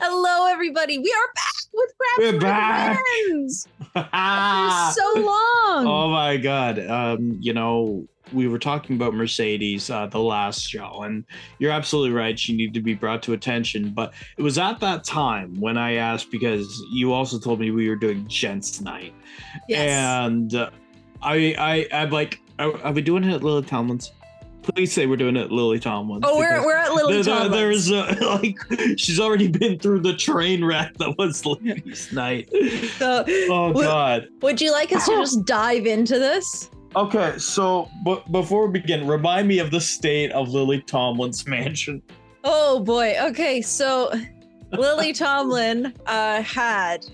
Hello, everybody. We are back with Craft We're back. Friends. After so long. oh my god. Um, you know, we were talking about Mercedes uh, the last show, and you're absolutely right. She needed to be brought to attention. But it was at that time when I asked because you also told me we were doing Gents Night, yes. and uh, I, I, I'm like, are, are we doing it at Lily Tomlin's? Please say we're doing it Lily Tomlin's. oh, we're, we're at Lily there- there- There's uh, like she's already been through the train wreck that was last night. So, Oh god. would you like us to just dive into this? Okay, so but before we begin, remind me of the state of Lily Tomlin's mansion. Oh boy. Okay, so Lily Tomlin uh, had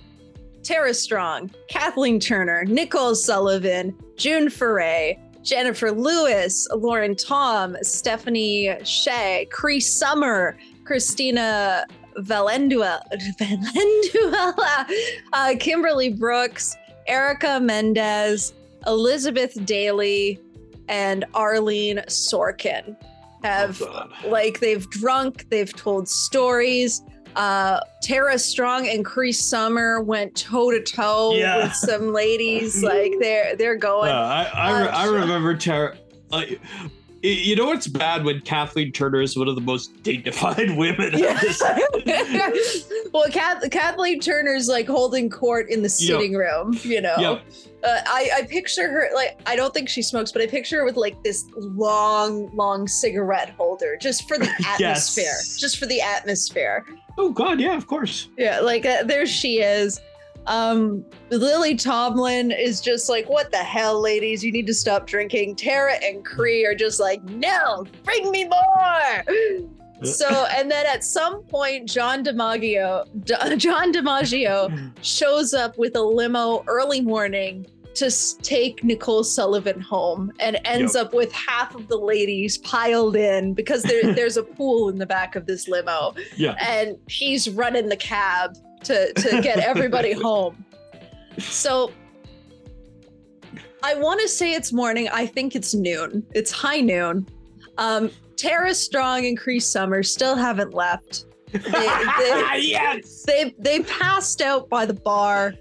Tara Strong, Kathleen Turner, Nicole Sullivan, June Foray, Jennifer Lewis, Lauren Tom, Stephanie Sheh, Cree Summer, Cristina Valenzuela, uh, Kimberly Brooks, Erica Mendez, Elizabeth Daily, and Arlene Sorkin have Oh, like they've drunk, they've told stories. Uh, Tara Strong and Cree Summer went toe to toe Yeah. with some ladies. Like they're they're Uh, going. I I, uh, I remember Tara. Like, you know what's bad when Kathleen Turner is one of the most dignified women. Yeah. Well, Kath- Kathleen Turner's like holding court in the sitting room, you know. Yep. Uh, I, I picture her like I don't think she smokes, but I picture her with like this long, long cigarette holder just for the atmosphere, Yes. atmosphere, just for the atmosphere. Oh God, yeah, of course. Yeah, like uh, there she is. Um, Lily Tomlin is just like, what the hell, ladies? You need to stop drinking. Tara and Cree are just like, no, bring me more. So, and then at some point, John DiMaggio, D- John DiMaggio shows up with a limo early morning to take Nicole Sullivan home and ends up with half of the ladies piled in because there, there's a pool in the back of this limo Yeah. and he's running the cab to to get everybody home. So I want to say it's morning. I think it's noon. It's high noon. Um, Tara Strong and Cree Summer still haven't left. They, they, yes. they they passed out by the bar.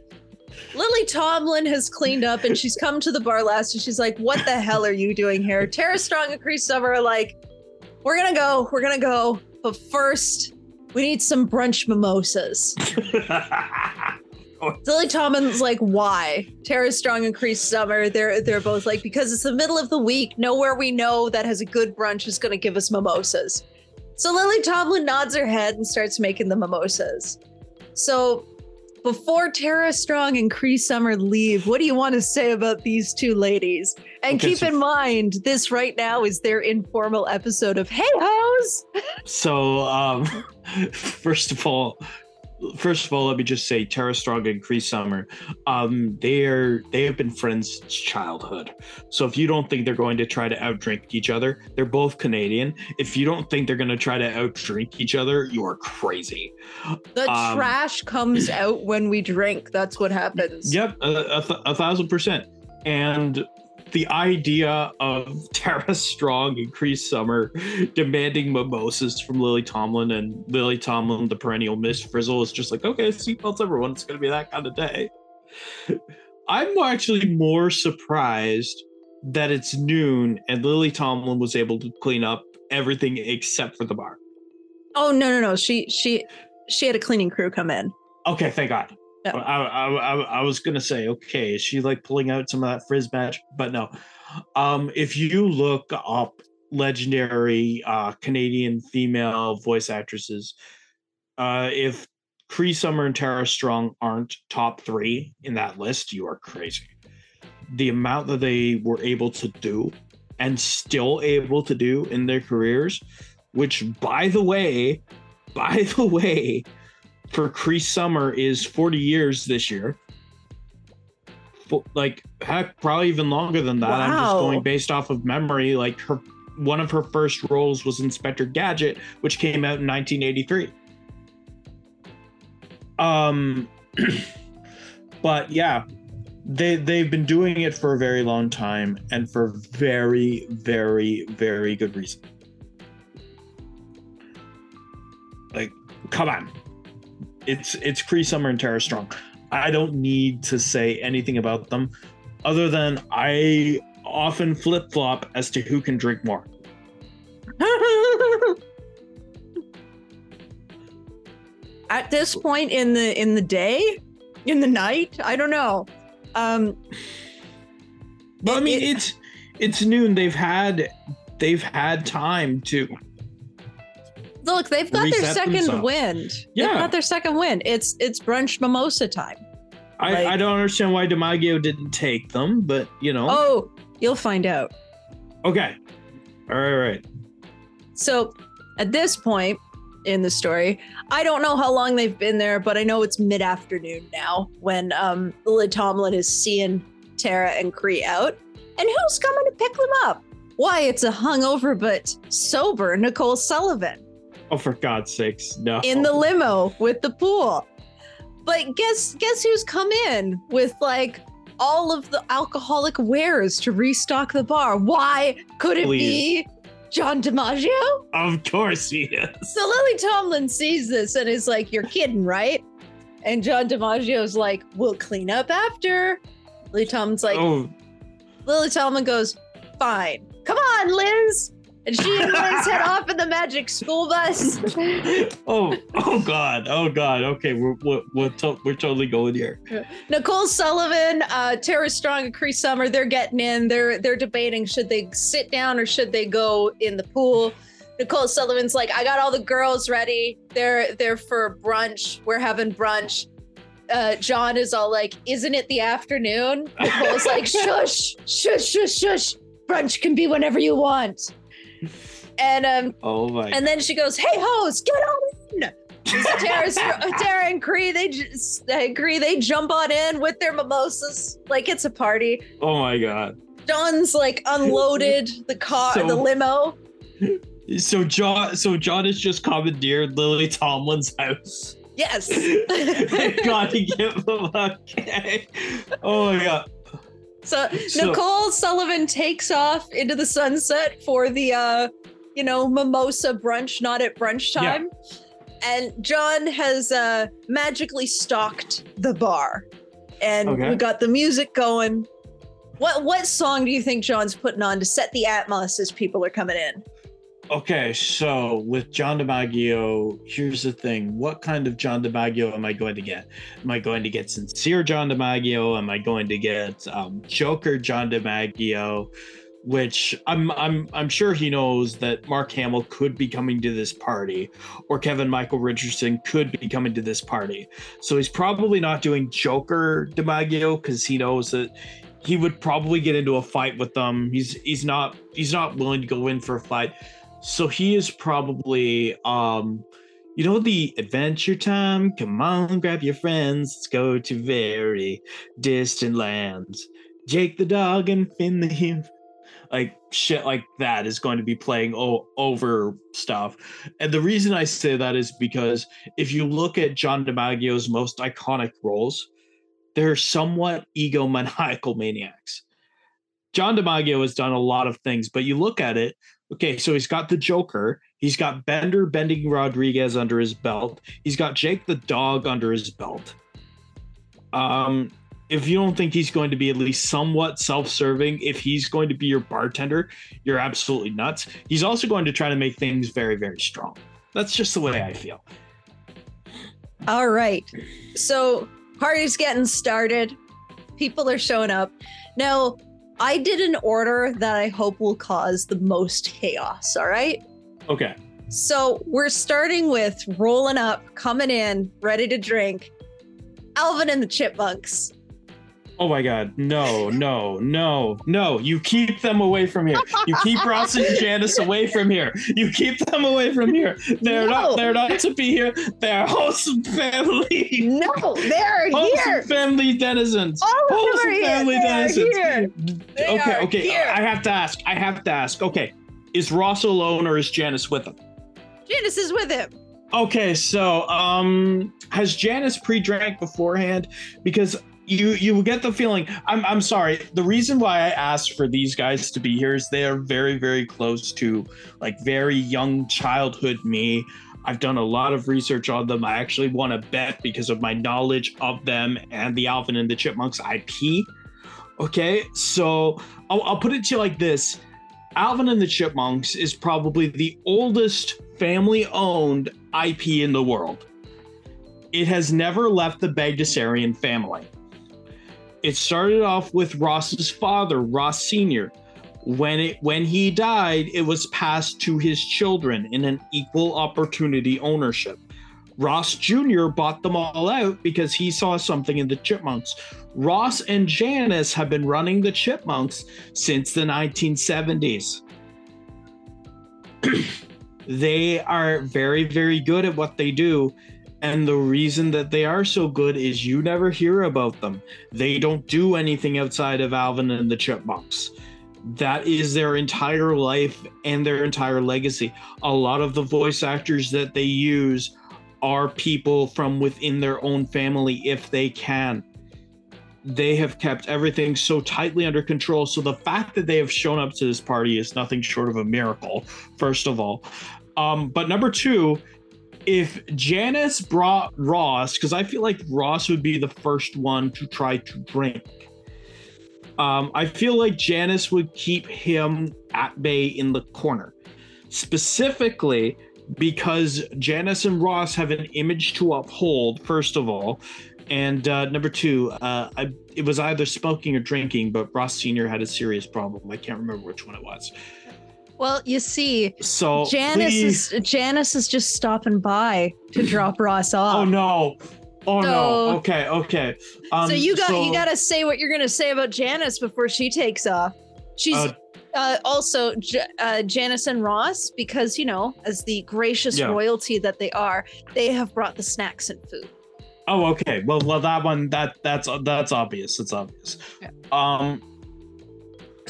Lily Tomlin has cleaned up and she's come to the bar last and she's like, What the hell are you doing here? Tara Strong and Cree Summer are like, We're gonna go, we're gonna go. But first, we need some brunch mimosas. Lily Tomlin's like, why? Tara Strong and Cree Summer, they're they're both like, because it's the middle of the week. Nowhere we know that has a good brunch is gonna give us mimosas. So Lily Tomlin nods her head and starts making the mimosas. So before Tara Strong and Cree Summer leave, what do you want to say about these two ladies? And Okay, keep so- in mind, this right now is their informal episode of Hey Hoes. So, um, first of all, first of all, let me just say, Tara Strong and Cree Summer, um, they're they have been friends since childhood. So if you don't think they're going to try to outdrink each other, they're both Canadian. If you don't think they're going to try to outdrink each other, you are crazy. The Um, trash comes out when we drink. That's what happens. Yep, a, a, th- a thousand percent. And the idea of Tara Strong and Cree Summer demanding mimosas from Lily Tomlin and Lily Tomlin, the perennial Miss Frizzle, is just like, okay, seatbelts everyone. It's going to be that kind of day. I'm actually more surprised that it's noon and Lily Tomlin was able to clean up everything except for the bar. Oh no no no! She she she had a cleaning crew come in. Okay, thank God. Yeah. I, I, I, I was gonna say, okay, is she like pulling out some of that frizz match? But no. Um, if you look up legendary uh, Canadian female voice actresses, uh, if Cree Summer and Tara Strong aren't top three in that list, you are crazy. The amount that they were able to do and still able to do in their careers, which by the way, by the way, for Cree Summer is 40 years this year. Like heck, probably even longer than that. I'm just going based off of memory. Like her one of her first roles was Inspector Gadget, which came out in 1983. Um, but yeah, they they've been doing it for a very long time and for very, very, very good reason. Like, come on, it's it's Cree Summer and Tara Strong. I don't need to say anything about them, other than I often flip flop as to who can drink more. At this point in the in the day, in the night, I don't know. Um But I mean, it- it's it's noon. They've had they've had time to. Look, they've got their second themselves. wind. They've Yeah. got their second wind. It's it's brunch mimosa time. I, Like- I don't understand why DiMaggio didn't take them, but you know. Oh, you'll find out. Okay. All right. All right. So at this point in the story, I don't know how long they've been there, but I know it's mid afternoon now when um, Lily Tomlin is seeing Tara and Cree out. And who's coming to pick them up? Why, it's a hungover but sober Nicole Sullivan Oh, for God's sakes, no. in the limo with the pool. But guess guess who's come in with like all of the alcoholic wares to restock the bar? Why could it be John DiMaggio? Of course he is. So Lily Tomlin sees this and is like, You're kidding, right? And John DiMaggio's like, We'll clean up after. Lily Tomlin's like, oh, Lily Tomlin goes, Fine. Come on, Liz. And she and Liz head off in the magic school bus. oh, oh God, oh God. Okay, we're we're we're, to- we're totally going here. Nicole Sullivan, uh, Tara Strong, and Cree Summer, they're getting in. They're they're debating should they sit down or should they go in the pool. Nicole Sullivan's like, I got all the girls ready. They're they're for brunch. We're having brunch. Uh, John is all like, Isn't it the afternoon? Nicole's like, Shush, shush, shush, shush. Brunch can be whenever you want. And um, Oh my. and then she goes, "Hey, hoes, get on in!" Tara's, Tara and Cree, they just agree. They jump on in with their mimosas, like it's a party. oh my God. John's like unloaded the car, So- the limo. So John, so John has just commandeered Lily Tomlin's house. Yes. Gotta give him a okay. Oh my God. So, So- Nicole Sullivan takes off into the sunset for the, uh, you know, mimosa brunch, not at brunch Yeah. time. And John has uh, magically stocked the bar, and Okay. we got the music going. What what song do you think John's putting on to set the atmos as people are coming in? Okay, so with John DiMaggio, here's the thing. What kind of John DiMaggio am I going to get? Am I going to get sincere John DiMaggio? Am I going to get um, Joker John DiMaggio? Which I'm I'm I'm sure he knows that Mark Hamill could be coming to this party, or Kevin Michael Richardson could be coming to this party. So he's probably not doing Joker DiMaggio because he knows that he would probably get into a fight with them. He's he's not he's not willing to go in for a fight. So he is probably um you know the adventure time? Come on, grab your friends, let's go to very distant lands. Jake the dog and Finn the human. Like shit like that is going to be playing o- over stuff. And the reason I say that is because if you look at John DiMaggio's most iconic roles, they're somewhat egomaniacal maniacs. John DiMaggio has done a lot of things, but you look at it, okay, so he's got the Joker, he's got Bender bending Rodriguez under his belt, he's got Jake the dog under his belt. Um, if you don't think he's going to be at least somewhat self-serving, if he's going to be your bartender, you're absolutely nuts. He's also going to try to make things very, very strong. That's just the way I feel. All right. So party's getting started. People are showing up. Now, I did an order that I hope will cause the most chaos. All right. Okay. So we're starting with rolling up, coming in, ready to drink. Alvin and the Chipmunks. Oh my god, no, no, no, no. You keep them away from here. You keep Ross and Janice away from here. You keep them away from here. They're No. not they're not to be here. They're wholesome family. No, they're Wholesome here. family denizens. All of them are Wholesome here. family They are denizens. here. They okay, are okay. here. I have to ask. I have to ask. Okay. Is Ross alone or is Janice with him? Janice is with him. Okay, so um has Janice pre-drank beforehand? Because you you get the feeling I'm I'm sorry. The reason why I asked for these guys to be here is they are very, very close to like very young childhood me. I've done a lot of research on them. I actually want to bet because of my knowledge of them and the Alvin and the Chipmunks IP. Okay, so I'll, I'll put it to you like this Alvin and the Chipmunks is probably the oldest family owned IP in the world. It has never left the Bagdasarian family. It started off with Ross's father, Ross Sr. When it when he died, it was passed to his children in an equal opportunity ownership. Ross Jr. bought them all out because he saw something in the Chipmunks. Ross and Janice have been running the Chipmunks since the 1970s. they are very, very good at what they do. And the reason that they are so good is you never hear about them. They don't do anything outside of Alvin and the Chipmunks. That is their entire life and their entire legacy. A lot of the voice actors that they use are people from within their own family if they can. They have kept everything so tightly under control. So the fact that they have shown up to this party is nothing short of a miracle, first of all. Um, but number two, if Janice brought Ross, because I feel like Ross would be the first one to try to drink. Um, I feel like Janice would keep him at bay in the corner. Specifically, because Janice and Ross have an image to uphold, first of all. And uh, number two, uh, I, it was either smoking or drinking, but Ross Sr. had a serious problem. I can't remember which one it was. Well, you see, So Janice please- is Janice is just stopping by to drop Ross off. Oh no! Oh no! Okay, okay. Um, so you got so- you got to say what you're gonna say about Janice before she takes off. She's Uh, uh, also J- uh, Janice and Ross because you know, as the gracious Yeah. royalty that they are, they have brought the snacks and food. Oh, okay. Well, well, that one that that's that's obvious. It's obvious. Yeah. Um.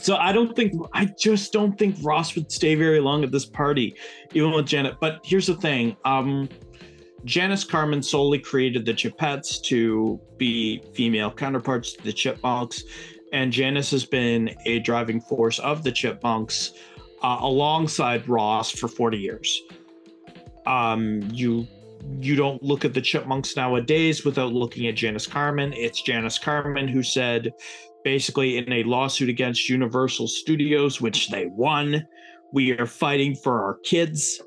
So I don't think I just don't think Ross would stay very long at this party, even with Janet. But here's the thing. Um, Janice Karman solely created the Chipettes to be female counterparts to the Chipmunks, and Janice has been a driving force of the Chipmunks uh, alongside Ross for 40 years. Um, you you don't look at the chipmunks nowadays without looking at Janice Karman. It's Janice Karman who said, basically, in a lawsuit against Universal Studios, which they won, we are fighting for our kids.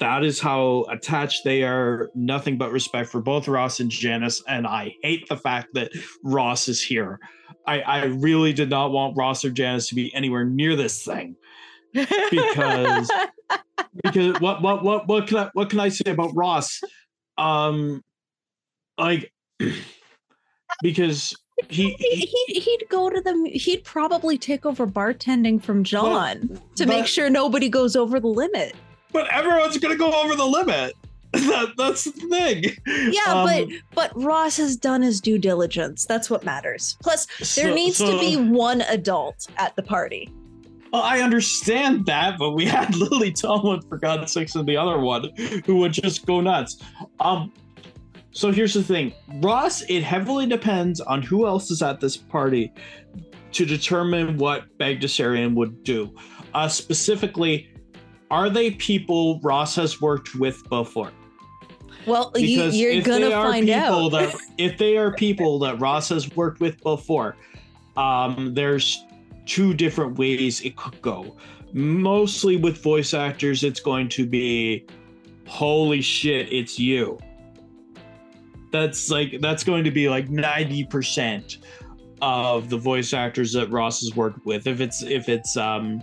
That is how attached they are. Nothing but respect for both Ross and Janice. And I hate the fact that Ross is here. I, I really did not want Ross or Janice to be anywhere near this thing because because what what what what can I what can I say about Ross? Um, like because he, he he'd, go to the he'd probably take over bartending from John to make sure nobody goes over the limit. but everyone's gonna go over the limit. that, that's the thing. Yeah, Um, but but Ross has done his due diligence. That's what matters. Plus, there so- needs to be one adult at the party. Well, I understand that, but we had Lily Tomlin for God's sakes and the other one who would just go nuts. Um, so here's the thing, Ross. It heavily depends on who else is at this party to determine what Bagdasarian would do. Uh, specifically, are they people Ross has worked with before? Well, you, Because you're if gonna they are find people out. that if they are people that Ross has worked with before, um, there's two different ways it could go. Mostly with voice actors, it's going to be, holy shit, it's you. That's like that's going to be like ninety percent of the voice actors that Ross has worked with. If it's if it's um,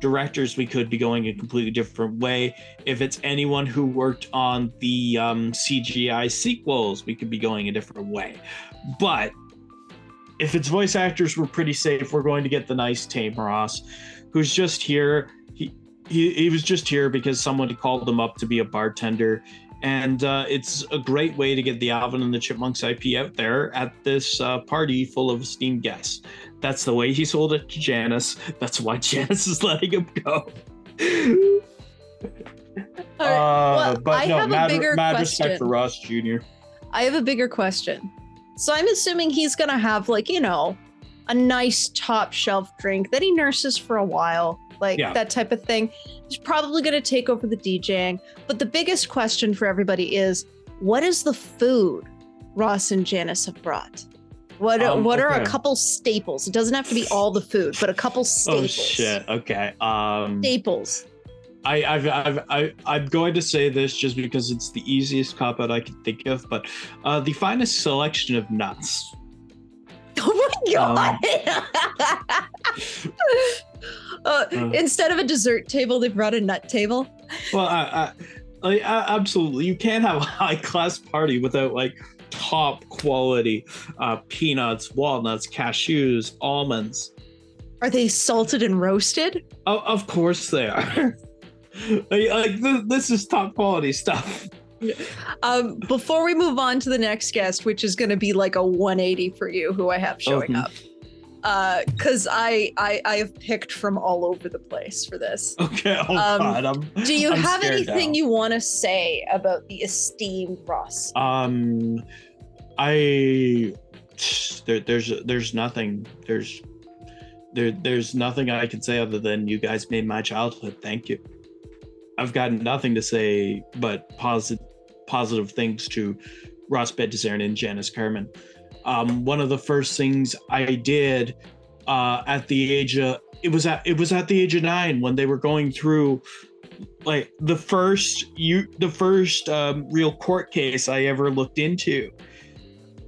directors, we could be going a completely different way if it's anyone who worked on the um, CGI sequels, we could be going a different way. But if it's voice actors, we're pretty safe. We're going to get the nice Tame Ross, who's just here. He, he, he was just here because someone called him up to be a bartender. And uh, it's a great way to get the Alvin and the Chipmunks IP out there at this uh, party full of esteemed guests. That's the way he sold it to Janice. That's why Janice is letting him go. All right, Uh, well, but I no, have a mad, bigger mad question. respect for Ross Jr. I have a bigger question. So I'm assuming he's gonna have like, you know, a nice top shelf drink that he nurses for a while, like Yeah. that type of thing. He's probably gonna take over the DJing. But the biggest question for everybody is what is the food Ross and Janice have brought? What Um, what are a couple staples? It doesn't have to be all the food, but a couple staples. Oh staples. shit. Okay. Um, Staples. I, I've, I've, I, I'm going to say this just because it's the easiest cop out I can think of, but uh, the finest selection of nuts. Oh my Um, god. uh, Uh. instead of a dessert table, they brought a nut table. Well, I, I, a- absolutely. You can't have a high class party without like top quality uh, peanuts, walnuts, cashews, almonds. Are they salted and roasted? Oh, of course they are. like, like th- this is top quality stuff. Um, before we move on to the next guest, which is going to be like a 180 for you, who I have showing Mhm. up, because I, I I have picked from all over the place for this. Okay. Oh Um, God. I'm, Do you I'm have anything now. you want to say about the esteemed Ross? Um, I there, there's there's nothing there's there there's nothing I can say other than you guys made my childhood. Thank you. I've got nothing to say but positive positive things to Ross Bagdasarian and Janice Karman. Um, one of the first things I did uh, at the age of it was at it was at the age of nine when they were going through like the first you the first um, real court case I ever looked into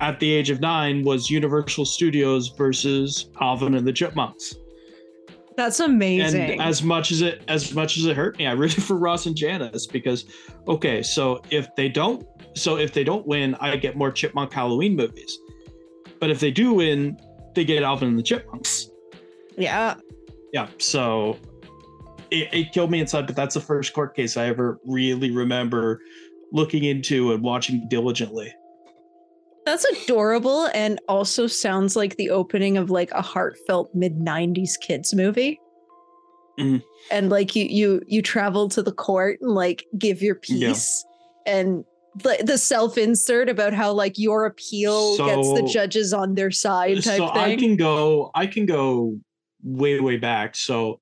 at the age of nine was Universal Studios versus Alvin and the Chipmunks. That's amazing. And as much as it as much as it hurt me, I rooted for Ross and Janice because okay, so if they don't so if they don't win, I get more Chipmunk Halloween movies. But if they do win, they get Alvin and the Chipmunks. yeah. Yeah, so it, it killed me inside, but that's the first court case I ever really remember looking into and watching diligently. That's adorable and also sounds like the opening of like a heartfelt mid 90s kids movie. Mhm. And like you you you travel to the court and like give your Yeah. piece and the, the self-insert about how like your appeal gets the judges on their side type so I can go I can go way way back. So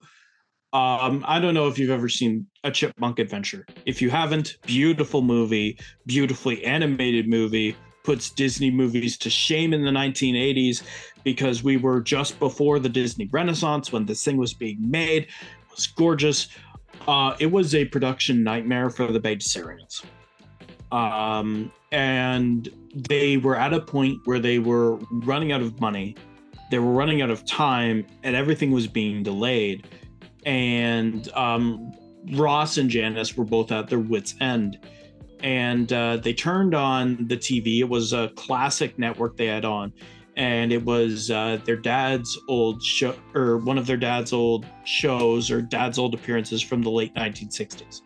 um I don't know if you've ever seen a Chipmunk Adventure. If you haven't, beautiful movie, beautifully animated movie, puts Disney movies to shame in the 1980s because we were just before the Disney Renaissance when this thing was being made. It was gorgeous. Uh, it was a production nightmare for the Bagdasarians. Um, and they were at a point where they were running out of money, they were running out of time, and everything was being delayed. And um, Ross and Janice were both at their wits' end. And uh, they turned on the TV. It was a classic network they had on. And it was uh, their dad's old show, or one of their dad's old shows, or dad's old appearances from the late 1960s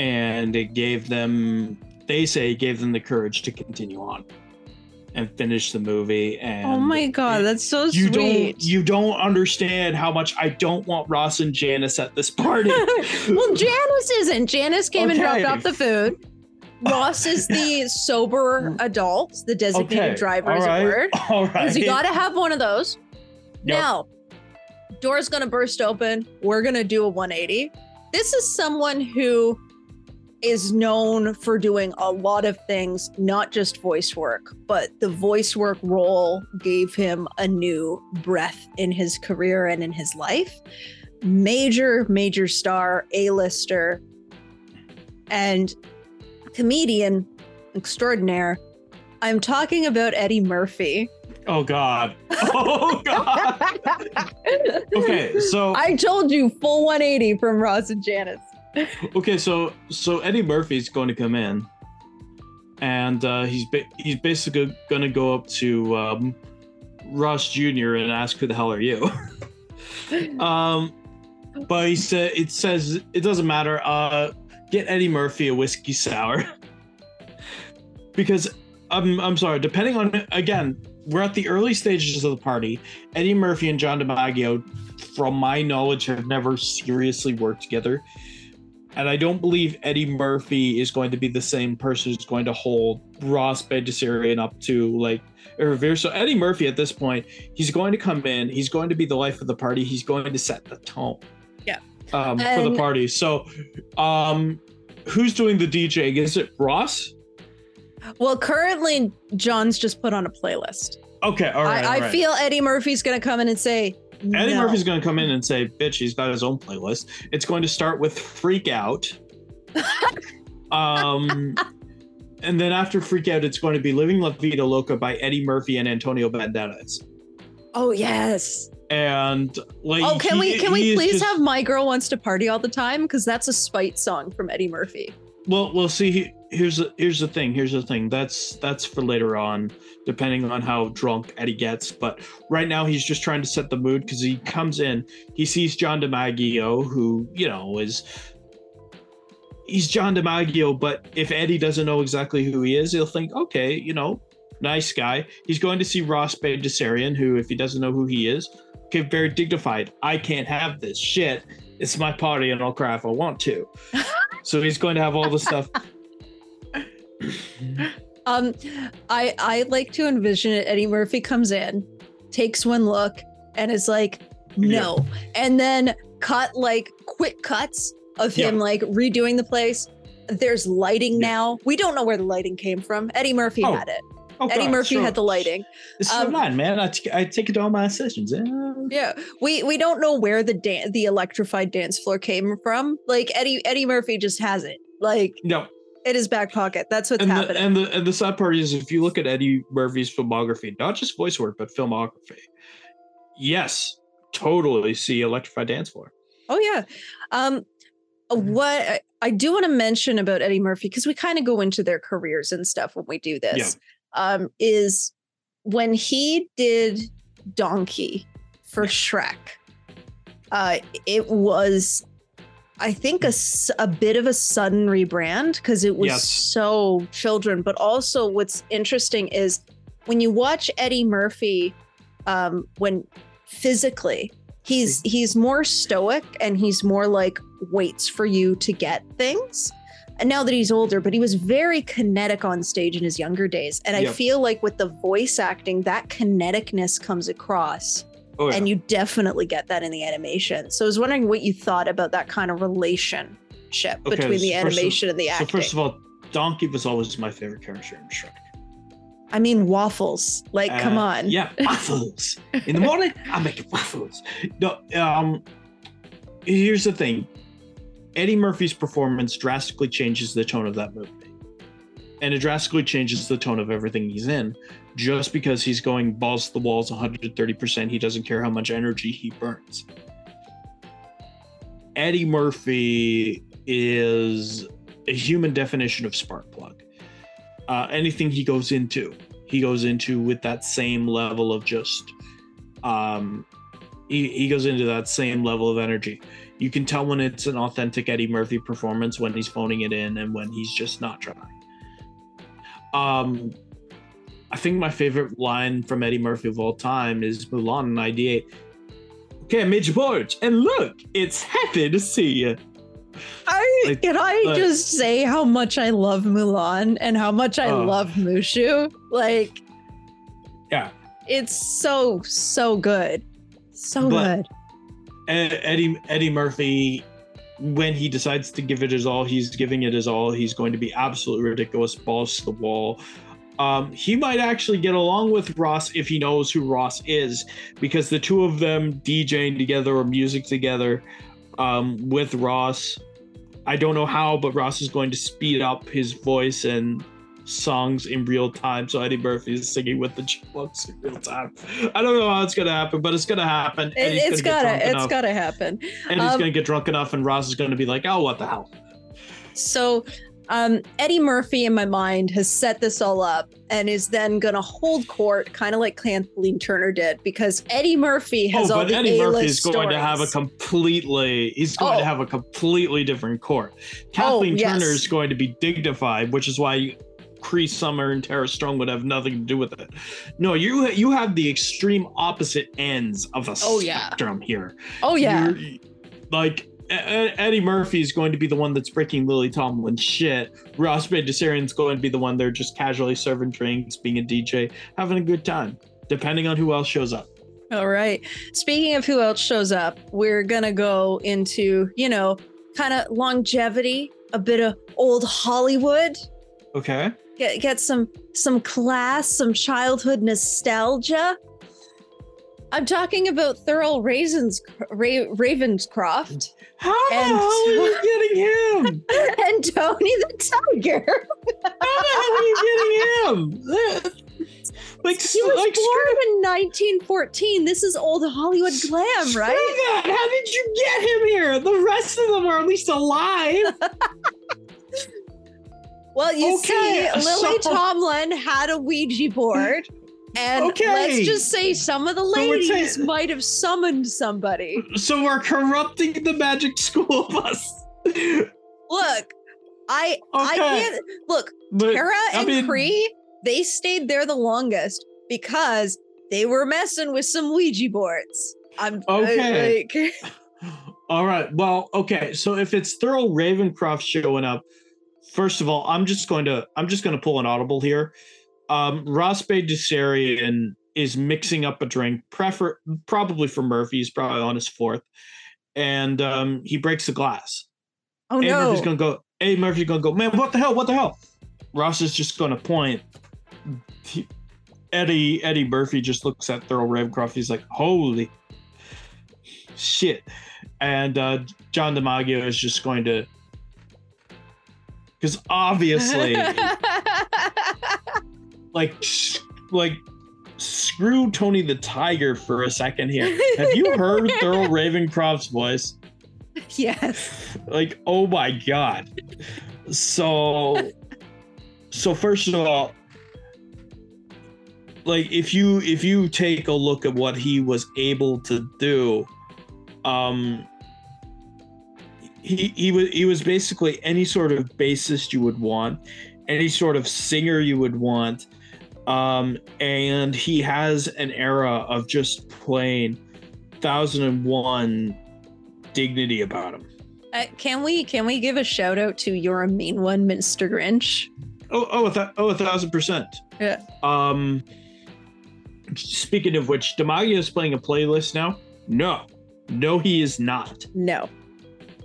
and it gave them they say it gave them the courage to continue on and finish the movie oh and oh my god, that's so you sweet. don't you don't understand how much I don't want Ross and Janice at this party. well, Janice isn't. Janice came and dropped off the food. Ross is the sober adult, the designated Okay, driver, all right, were. all right. Because you got to have one of those. Yep. Now, door's going to burst open. We're going to do a 180. This is someone who is known for doing a lot of things, not just voice work, but the voice work role gave him a new breath in his career and in his life. Major, major star, A-lister, and comedian extraordinaire. I'm talking about Eddie Murphy. Oh God. Oh God. Okay, so I told you full 180 from Ross and Janice. Okay, so so Eddie Murphy's going to come in, and uh, he's ba- he's basically going to go up to um, Ross Jr. and ask, "Who the hell are you?" um, but he said it says it doesn't matter. Uh, get Eddie Murphy a whiskey sour because I'm I'm sorry. Depending on again, we're at the early stages of the party. Eddie Murphy and John DiMaggio, from my knowledge, have never seriously worked together. And I don't believe Eddie Murphy is going to be the same person who's going to hold Ross Bagdasarian up to like a revere. So Eddie Murphy at this point, he's going to come in, he's going to be the life of the party, he's going to set the tone. Yeah. Um, for the party. So um who's doing the DJing? Is it Ross? Well, currently John's just put on a playlist. Okay, all right. I, all I right. feel Eddie Murphy's gonna come in and say Eddie no. Murphy's going to come in and say, "Bitch, he's got his own playlist." It's going to start with "Freak Out," um, and then after "Freak Out," it's going to be "Living La Vida Loca" by Eddie Murphy and Antonio Banderas. Oh yes. And like, Oh, can we can we please just- have "My Girl Wants to Party All the Time"? Because that's a spite song from Eddie Murphy. Well, we'll see. He- Here's the here's the thing. Here's the thing. That's that's for later on, depending on how drunk Eddie gets. But right now, he's just trying to set the mood because he comes in, he sees John DiMaggio, who you know is he's John DiMaggio. But if Eddie doesn't know exactly who he is, he'll think, okay, you know, nice guy. He's going to see Ross Bagdasarian, who, if he doesn't know who he is, okay, very dignified. I can't have this shit. It's my party, and I'll cry if I want to. so he's going to have all the stuff. Um, I I like to envision it. Eddie Murphy comes in, takes one look, and is like, no, and then cut like quick cuts of him Yeah. like redoing the place. There's lighting Yeah. now. We don't know where the lighting came from. Eddie Murphy Oh, had it. Oh, Eddie God, Murphy sure. had the lighting. It's Um, mine, man. I, t- I take it to all my sessions. Yeah. Yeah, we we don't know where the dan- the electrified dance floor came from. Like Eddie Eddie Murphy just has it, like No, in his back pocket. That's what's and the, and the and the sad part is if you look at Eddie Murphy's filmography, not just voice work but filmography, yes, totally see electrified dance floor. Oh yeah. Um what I- I do want to mention about Eddie Murphy because we kind of go into their careers and stuff when we do this. Um is when he did Donkey for Shrek. Uh it was I think a bit of a sudden rebrand because it was Yes. so children. But also what's interesting is when you watch Eddie Murphy um when physically he's he's more stoic and he's more like waits for you to get things. And now that he's older but he was very kinetic on stage in his younger days. And i feel like with the voice acting that kineticness comes across Oh, yeah. and you definitely get that in the animation so i was wondering what you thought about that kind of relationship Okay, between the first of- animation and the acting. so first of all, Donkey was always my favorite character in Shrek. i mean waffles like come Uh, on Yeah, waffles. In the morning, I make making waffles. No, um, here's the thing. Eddie Murphy's performance drastically changes the tone of that movie. And it drastically changes the tone of everything he's in. Just because he's going balls to the walls 130%, he doesn't care how much energy he burns. Eddie Murphy is a human definition of spark plug. Uh, anything he goes into, he goes into with that same level of just um he, he goes into that same level of energy you can tell when it's an authentic eddie murphy performance when he's phoning it in and when he's just not trying um i think my favorite line from eddie murphy of all time is mulan in 98 okay made porch and look it's happy to see you I, Like, can I uh, just say how much I love Mulan and how much I Oh. love Mushu? Like, Yeah. it's so so good, so good. Eddie Eddie Murphy, when he decides to give it his all, he's giving it his all. He's going to be absolutely ridiculous, balls to the wall. Um, he might actually get along with Ross if he knows who Ross is, because the two of them DJing together or music together um, with Ross. I don't know how, but Ross is going to speed up his voice and songs in real time. So Eddie Murphy is singing with the chipmunks in real time. I don't know how it's gonna happen, but it's gonna happen. It, gonna gotta it's enough. gotta happen. Eddie's Um, gonna get drunk enough, and Ross is gonna be like, "Oh, what the hell?" So, um, Eddie Murphy in my mind has set this all up and is then gonna hold court, kind of like Kathleen Turner did, because Eddie Murphy has oh, all the Eddie A-list Murphy is going to have a completely. He's going Oh. to have a completely different court. Kathleen yes. Turner is going to be dignified, which is why Cree Summer and Tara Strong would have nothing to do with it. No, you you have the extreme opposite ends of the Oh, yeah. spectrum here. oh yeah. You're- like Eddie Murphy is going to be the one that's breaking Lily Tomlin shit. Ross Bagdasarian's going to be the one they're just casually serving drinks, being a DJ, having a good time, depending on who else shows up. All right. Speaking of who else shows up, we're gonna go into, you know, kind of longevity, a bit of old Hollywood. Okay. Get get some some class, some childhood nostalgia. I'm talking about Thurl Raisins, Ra- Ravenscroft How the And- hell are you getting him? and Tony the Tiger. How the hell are you getting him? Like, He was like born in 1914. This is old Hollywood glam, right? that. How did you get him here? The rest of them are at least alive. Well, you Okay, see, Lily so- Tomlin had a Ouija board. And Okay. let's just say some of the So ladies saying- might have summoned somebody. so we're corrupting the magic school bus. Look, I I can't look, But Tara I and mean- Cree, they stayed there the longest because they were messing with some Ouija boards. I'm Okay. like, All right. Well, okay. So if it's Thurl Ravenscroft showing up, first of all, I'm just going to I'm just going to pull an audible here. Um, Ross Bagdasarian is mixing up a drink, prefer probably for Murphy. He's probably on his fourth, and um, he breaks the glass. oh Eddie no. Murphy's gonna go. Eddie Murphy's gonna go. Man, what the hell? What the hell? Ross is just gonna point. He- Eddie Eddie Murphy just looks at Thurl Ravenscroft. He's like, "Holy shit!" And uh, John DiMaggio is just going to, because obviously, like, like, screw Tony the Tiger for a second here. Have you heard Thurl Ravenscroft's voice? yes. like oh my god so so first of all like if you if you take a look at what he was able to do um he he was he was basically any sort of bassist you would want any sort of singer you would want um and he has an era of just plain 1001 dignity about him Uh, can we can we give a shout out to you're a mean one, Mr. Grinch? Oh, oh, a th- oh, a thousand percent. Yeah. Um. Speaking of which, DiMaggio is playing a playlist now. No, no, he is not. No.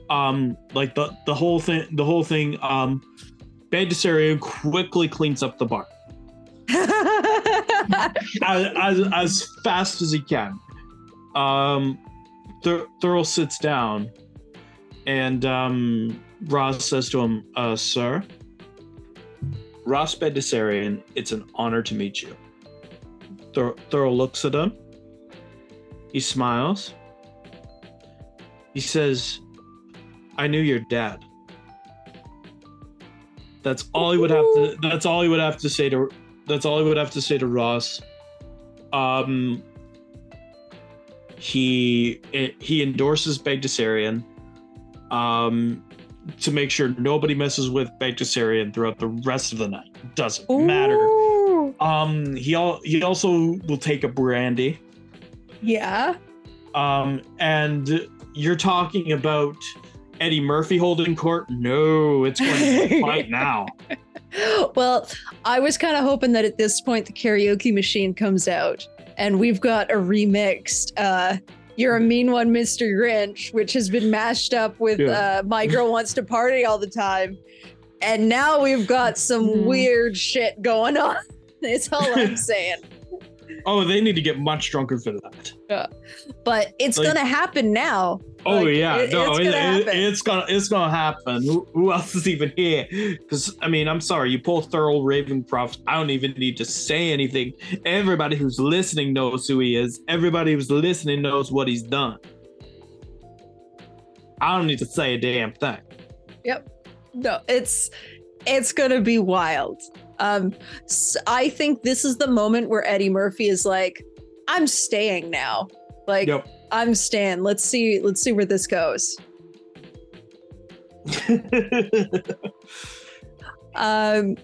Um, like the the whole thing, the whole thing. Um, Bagdasarian quickly cleans up the bar as, as as fast as he can. Um, Thur- Thurl sits down, and um, Ross says to him, uh, "Sir." Ross Bagdasarian, it's an honor to meet you. Thur- Thurl looks at him. He smiles. He says, I knew your dad. That's all he would have to that's all he would have to say to that's all he would have to say to Ross. Um he he endorses Bagdasarian um to make sure nobody messes with Bagdasarian throughout the rest of the night. Doesn't matter. Um, he al- he also will take a brandy. Yeah. Um, and you're talking about Eddie Murphy holding court? No, it's going to fight now. Well, I was kind of hoping that at this point the karaoke machine comes out and we've got a remixed uh You're a mean one, Mr. Grinch, which has been mashed up with Yeah. uh My Girl Wants to Party all the time. And now we've got some Mhm. weird shit going on. It's all I'm saying. Oh, they need to get much drunker for that. Yeah. But it's Like- gonna happen now. Oh Like, yeah, it- no, it's it, gonna it- it's gonna it's gonna happen. Who, who else is even here? Because I mean, I'm sorry, you pull Thurl Ravenscroft. I don't even need to say anything. Everybody who's listening knows who he is. Everybody who's listening knows what he's done. I don't need to say a damn thing. Yep. No, it's it's gonna be wild. Um, s I think this is the moment where Eddie Murphy is like, "I'm staying now. Like, Yep. I'm Stan. Let's see. Let's see where this goes." Um,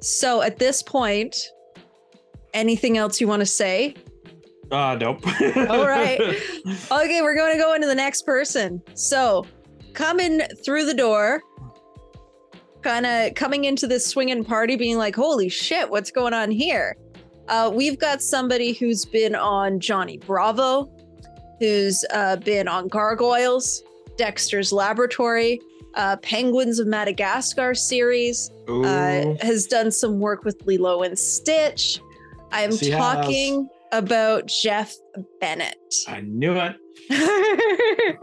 so at this point, anything else you want to say? Ah, nope. All right. Okay, we're going to go into the next person. So coming through the door, kind of coming into this swinging party, being like, "Holy shit, what's going on here?" Uh, we've got somebody who's been on Johnny Bravo, who's uh, been on Gargoyles, Dexter's Laboratory, uh, Penguins of Madagascar series, uh, has done some work with Lilo and Stitch. I'm Yes, he has. talking about Jeff Bennett. I knew it.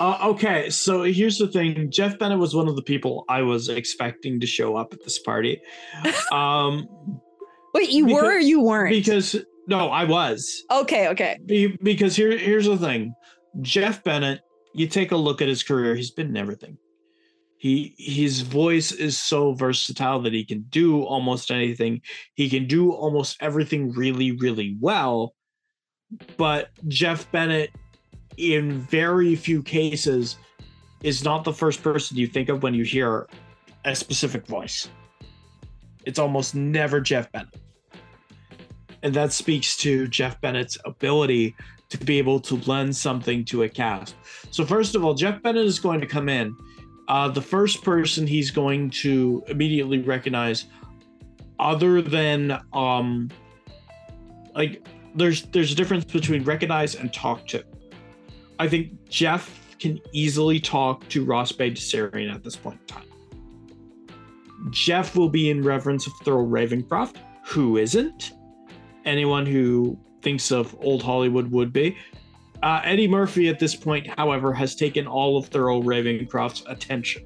Uh, okay, so here's the thing. Jeff Bennett was one of the people I was expecting to show up at this party. Um, Wait, you Because- were or you weren't? because no, I was. okay, okay. Be- because here, here's the thing. Jeff Bennett, you take a look at his career, he's been in everything. He his voice is so versatile that he can do almost anything. He can do almost everything really, really well. But Jeff Bennett, in very few cases, is not the first person you think of when you hear a specific voice. It's almost never Jeff Bennett. And that speaks to Jeff Bennett's ability to be able to lend something to a cast. So, first of all, Jeff Bennett is going to come in. Uh, the first person he's going to immediately recognize, other than um, like there's there's a difference between recognize and talk to. I think Jeff can easily talk to Ross Bagdasarian at this point in time. Jeff will be in reverence of Thurl Ravenscroft, who isn't. Anyone who thinks of old Hollywood would be. Uh, Eddie Murphy at this point, however, has taken all of Thurl Ravenscroft's attention.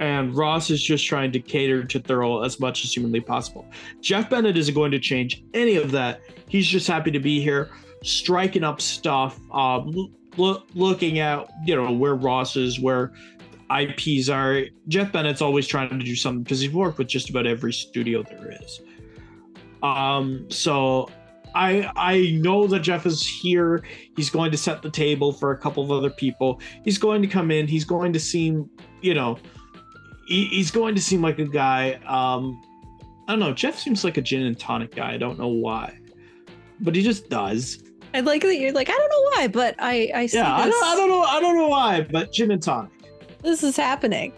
And Ross is just trying to cater to Thurl as much as humanly possible. Jeff Bennett isn't going to change any of that. He's just happy to be here, striking up stuff, um, lo- looking at you know where Ross is, where IPs are. Jeff Bennett's always trying to do something because he's worked with just about every studio there is. Um, so I I know that Jeff is here. He's going to set the table for a couple of other people. He's going to come in. He's going to seem, you know, he, he's going to seem like a guy. Um, I don't know. Jeff seems like a gin and tonic guy. I don't know why, but he just does. I like that you're like, I don't know why, but I, I see Yeah, I don't, I don't know. I don't know why, but gin and tonic. this is happening.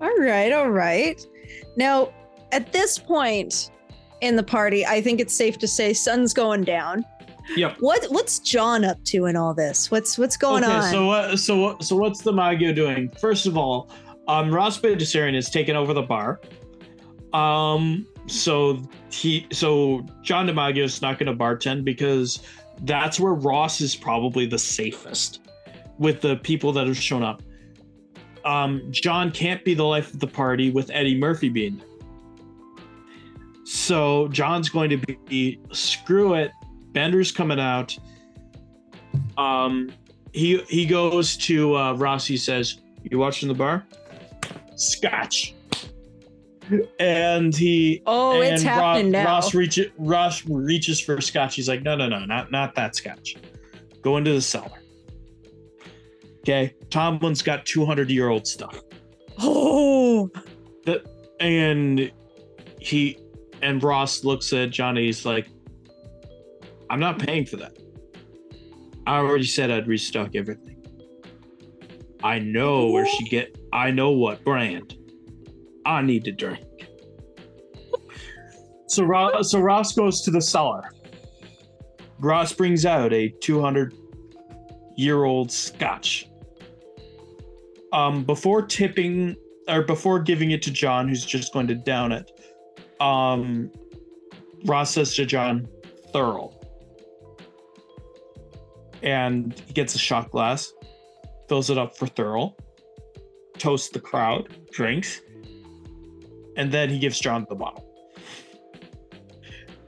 All right, all right. Now, at this point in the party, I think it's safe to say sun's going down. Yep. What what's John up to in all this? What's what's going okay, on? so what? So what? So what's DiMaggio doing? First of all, um, Ross Bagdasarian has taken over the bar. Um, so he, so John DiMaggio is not going to bartend because that's where Ross is probably the safest with the people that have shown up. Um, John can't be the life of the party with Eddie Murphy being there. So John's going to be screw it. Bender's coming out. Um, he he goes to uh, Ross. He says, "You watching the bar? Scotch." And he oh, it's and Ro- happening now. Ross reaches Ross reaches for scotch. He's like, "No, no, no, not not that scotch. Go into the cellar." Okay, Tomlin's got two hundred year old stuff, oh, the, and he and Ross looks at Johnny. He's like, "I'm not paying for that. I already said I'd restock everything. I know where she get. I know what brand. I need to drink." So Ross, so Ross goes to the cellar. Ross brings out a 200 year old scotch. Um, before tipping or before giving it to John, who's just going to down it, um, Ross says to John, "Thurl," and he gets a shot glass, fills it up for Thurl, toasts the crowd, drinks, and then he gives John the bottle.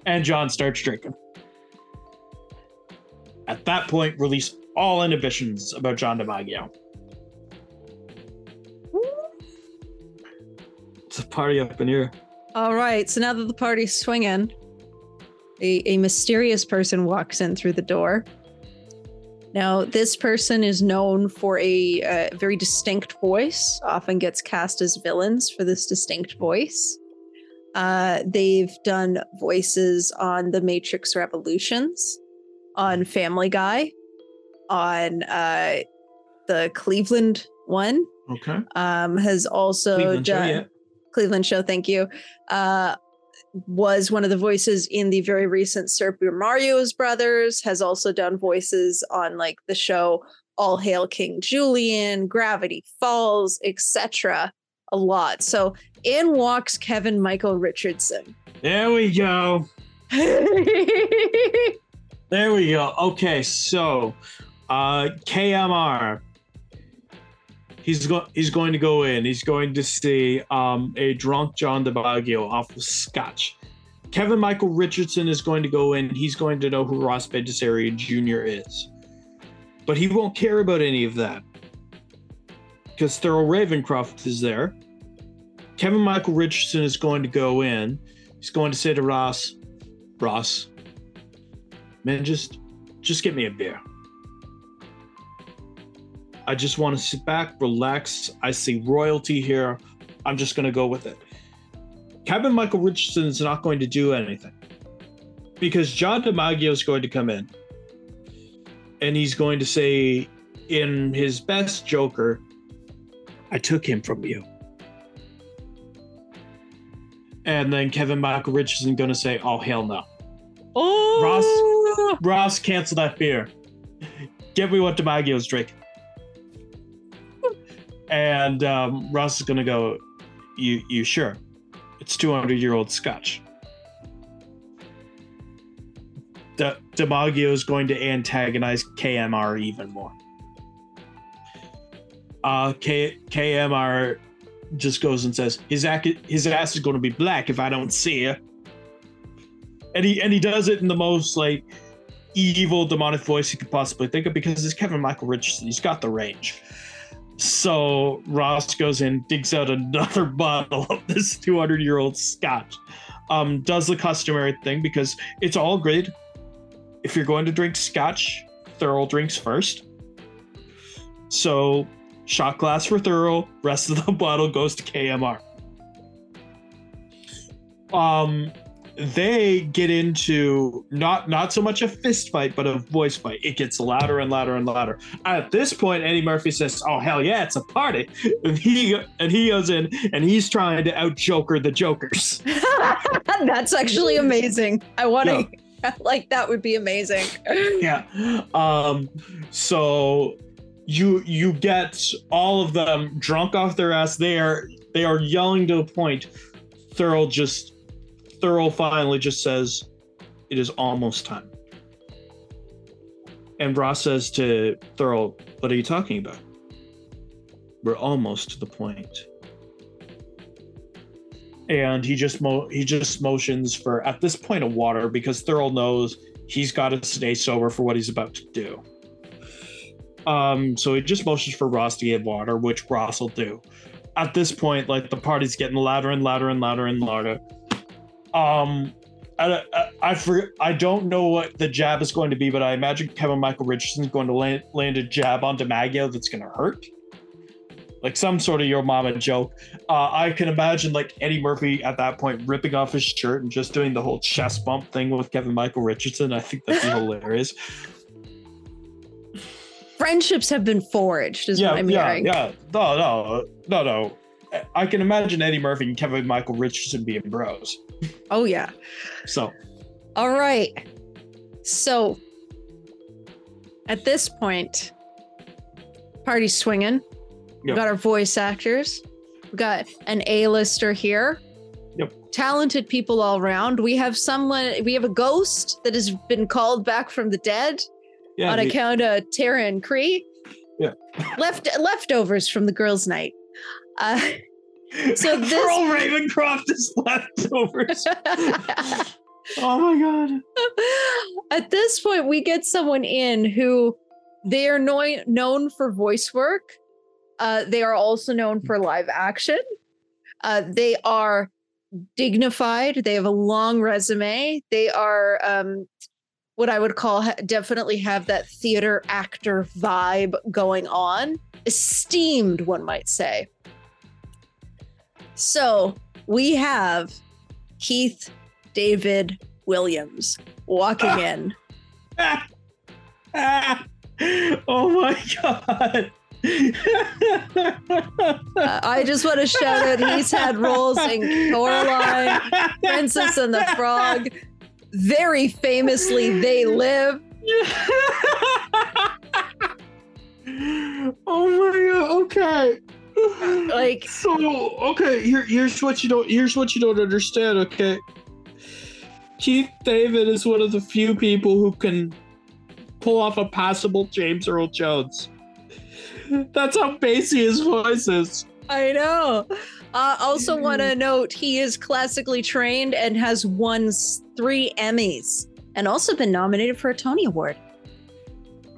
And John starts drinking. At that point, release all inhibitions about John DiMaggio. It's a party up in here. All right. So now that the party's swinging, a, a mysterious person walks in through the door. Now, this person is known for a, uh very distinct voice, often gets cast as villains for this distinct voice. Uh, they've done voices on The Matrix Revolutions, on Family Guy, on uh, the Cleveland one. Okay. Um, has also Cleveland show, done yeah. Cleveland show. Thank you. Uh, was one of the voices in the very recent Super Mario's Brothers. Has also done voices on like the show All Hail King Julian, Gravity Falls, etc. A lot. So in walks Kevin Michael Richardson. There we go. There we go. Okay, so uh KMR. He's going he's going to go in. He's going to see um a drunk John DiMaggio off of Scotch. Kevin Michael Richardson is going to go in. He's going to know who Ross Bagdasarian Jr. is. But he won't care about any of that. Because Thurl Ravenscroft is there. Kevin Michael Richardson is going to go in. He's going to say to Ross, Ross, man, just just get me a beer. I just want to sit back, relax. I see royalty here. I'm just gonna go with it. Kevin Michael Richardson is not going to do anything because John DiMaggio is going to come in and he's going to say, in his best Joker, I took him from you. And then Kevin Michael Richardson going to say, "Oh hell no, Oh, Ross, Ross, cancel that beer. Get me what DiMaggio's drinking." And um, Ross is going to go, "You, you sure? It's 200 year old Scotch." D- DiMaggio is going to antagonize KMR even more. Uh, K- KMR just goes and says his ac- his ass is going to be black if I don't see it. And he and he does it in the most like evil demonic voice he could possibly think of because it's Kevin Michael Richardson. He's got the range. So Ross goes in, digs out another bottle of this 200 year old scotch. Um, does the customary thing because it's all good. If you're going to drink scotch, Thurl drinks first. So shot glass for Thurl, rest of the bottle goes to KMR. Um, they get into not not so much a fist fight, but a voice fight. It gets louder and louder and louder. At this point, Eddie Murphy says, "Oh hell yeah, it's a party!" And he and he goes in and he's trying to out Joker the Jokers. that's actually amazing. I want to like that would be amazing. yeah. Um. So you you get all of them drunk off their ass. They are they are yelling to a point. Thurl just Thurl finally just says, "It is almost time." And Ross says to Thurl, "What are you talking about? We're almost to the point." And he just mo- he just motions for at this point a water because Thurl knows he's got to stay sober for what he's about to do. Um, so he just motions for Ross to get water, which Ross will do. At this point, like the party's getting louder and louder and louder and louder. Um, I, I, I, for, I don't know what the jab is going to be, but I imagine Kevin Michael Richardson's going to land, land a jab on DiMaggio that's going to hurt. Like some sort of your mama joke. Uh, I can imagine like Eddie Murphy at that point ripping off his shirt and just doing the whole chest bump thing with Kevin Michael Richardson. I think that'd be hilarious. Friendships have been forged, is yeah, what I'm yeah, hearing. yeah. No, no, no, no. I can imagine Eddie Murphy and Kevin Michael Richardson being bros. Oh yeah. So All right. So at this point, party's swinging. We got our voice actors. We got an A-lister here. Yep. Talented people all around. We have someone. We have a ghost that has been called back from the dead yeah, on the- account of Tara and Cree. Yeah. Left leftovers from the girls' night. Uh, so this- Thurl Ravenscroft is leftovers. oh my god. At this point, we get someone in who they are noi- known for voice work. Uh, they are also known for live action. Uh, they are dignified. They have a long resume. They are um, what I would call definitely have that theater actor vibe going on. Esteemed, one might say. So we have Keith David Williams walking in. Ah. Ah. Oh my god. Uh, I just want to shout out he's had roles in Coraline, Princess and the Frog. Very famously, They Live. oh my god, okay. Like, So okay, here here's what you don't here's what you don't understand, okay? Keith David is one of the few people who can pull off a passable James Earl Jones. That's how bassy his voice is. I know. Uh, also, want to note he is classically trained and has won three Emmys and also been nominated for a Tony Award.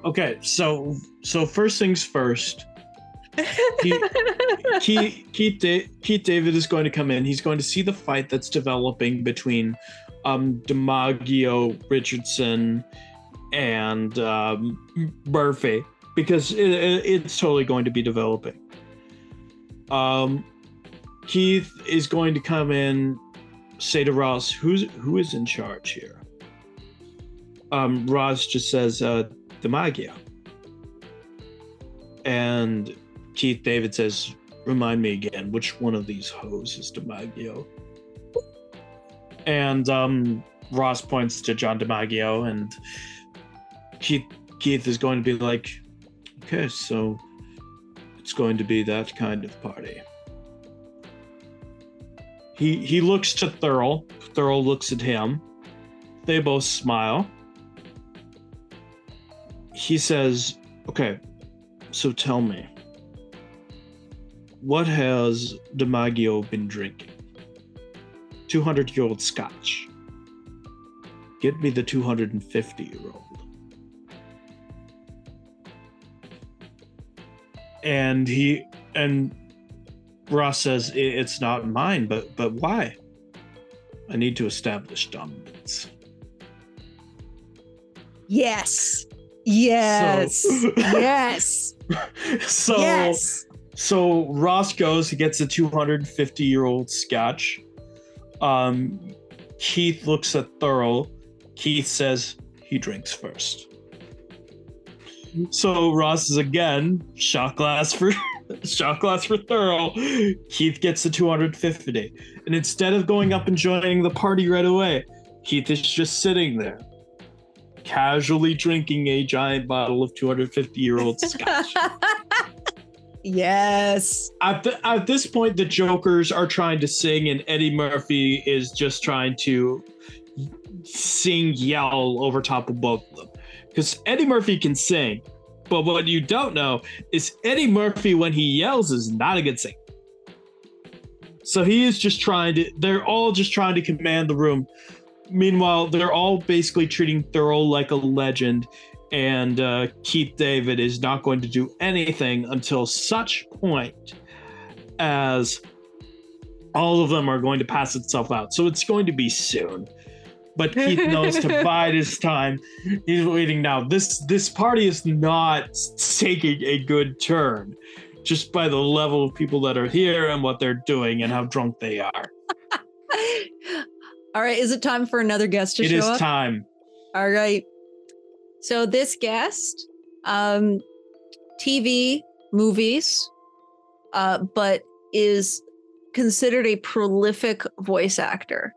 Okay, so so first things first. Keith, Keith David is going to come in. He's going to see the fight that's developing between um, DiMaggio, Richardson, and um, Murphy because it, it- it's totally going to be developing. Um, Keith is going to come in, say to Ross, "Who's who is in charge here?" Um, Ross just says, uh, "DiMaggio," and Keith David says, "Remind me again, which one of these hoes is DiMaggio?" And um, Ross points to John DiMaggio, and Keith Keith is going to be like, "Okay, so it's going to be that kind of party." He he looks to Thurl. Thurl looks at him. They both smile. He says, "Okay, so tell me, what has DiMaggio been drinking? 200 year old scotch. Get me the 250 year old. And he, and Ross says, it's not mine, but, but why? I need to establish dominance. Yes. Yes. So- yes. so, yes. So Ross goes, he gets a 250 year old scotch. Um, Keith looks at Thurl. Keith says he drinks first. So Ross is again shot glass for shot glass for Thurl. Keith gets the 250, and instead of going up and joining the party right away, Keith is just sitting there, casually drinking a giant bottle of 250 year old scotch. Yes. at, the, at this point, the Jokers are trying to sing, and Eddie Murphy is just trying to sing, yell over top of both of them. Because Eddie Murphy can sing, but what you don't know is Eddie Murphy, when he yells, is not a good singer. So he is just trying to, they're all just trying to command the room. Meanwhile, they're all basically treating Thurl like a legend, and uh, Keith David is not going to do anything until such point as all of them are going to pass itself out. So it's going to be soon. But Keith knows to bide his time. He's waiting now. This this party is not taking a good turn, just by the level of people that are here and what they're doing and how drunk they are. All right. Is it time for another guest to It show is up? time. All right. So this guest, um, TV, movies, uh, but is considered a prolific voice actor.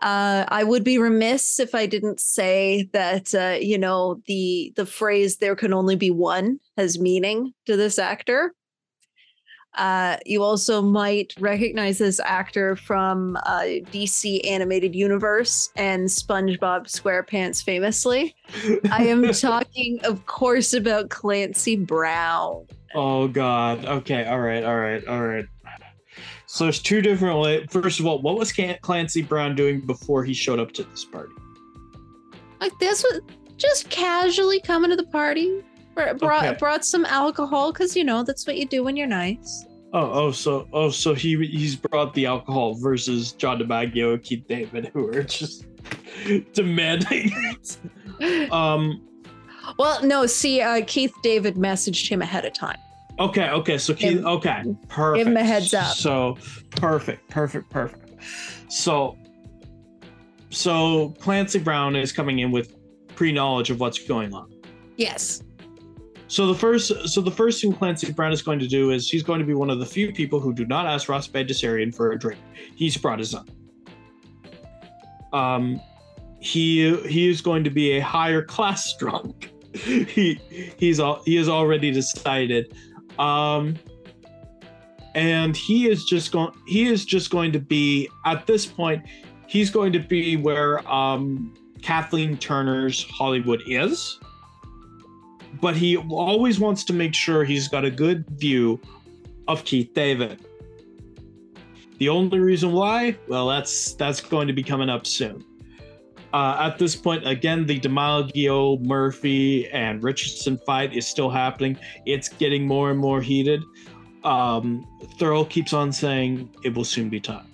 Uh, I would be remiss if I didn't say that uh, you know the the phrase "there can only be one" has meaning to this actor. Uh, you also might recognize this actor from uh, DC animated universe and SpongeBob SquarePants famously. I am talking, of course, about Clancy Brown. Oh God. Okay. All right. All right. All right. So there's two different ways. First of all, what was Clancy Brown doing before he showed up to this party? Like this was just casually coming to the party. Br- Brought Okay. brought some alcohol because you know that's what you do when you're nice. Oh, oh, so, oh, so he he's brought the alcohol versus John DiMaggio and Keith David, who are just demanding it. Um. Well, no, see, uh, Keith David messaged him ahead of time. Okay. Okay. So Keith. Okay. Perfect. give him a heads up. So perfect. Perfect. Perfect. So. So Clancy Brown is coming in with pre-knowledge of what's going on. Yes. So the first, so the first thing Clancy Brown is going to do is he's going to be one of the few people who do not ask Ross Bagdasarian for a drink. He's brought his own. Um, he he is going to be a higher class drunk. he he's all he has already decided. Um, and he is just going he is just going to be at this point he's going to be where um Kathleen Turner's Hollywood is but he always wants to make sure he's got a good view of Keith David the only reason why well that's that's going to be coming up soon uh, at this point, again, the DiMaggio, Murphy, and Richardson fight is still happening. It's getting more and more heated um, Thurl keeps on saying it will soon be time.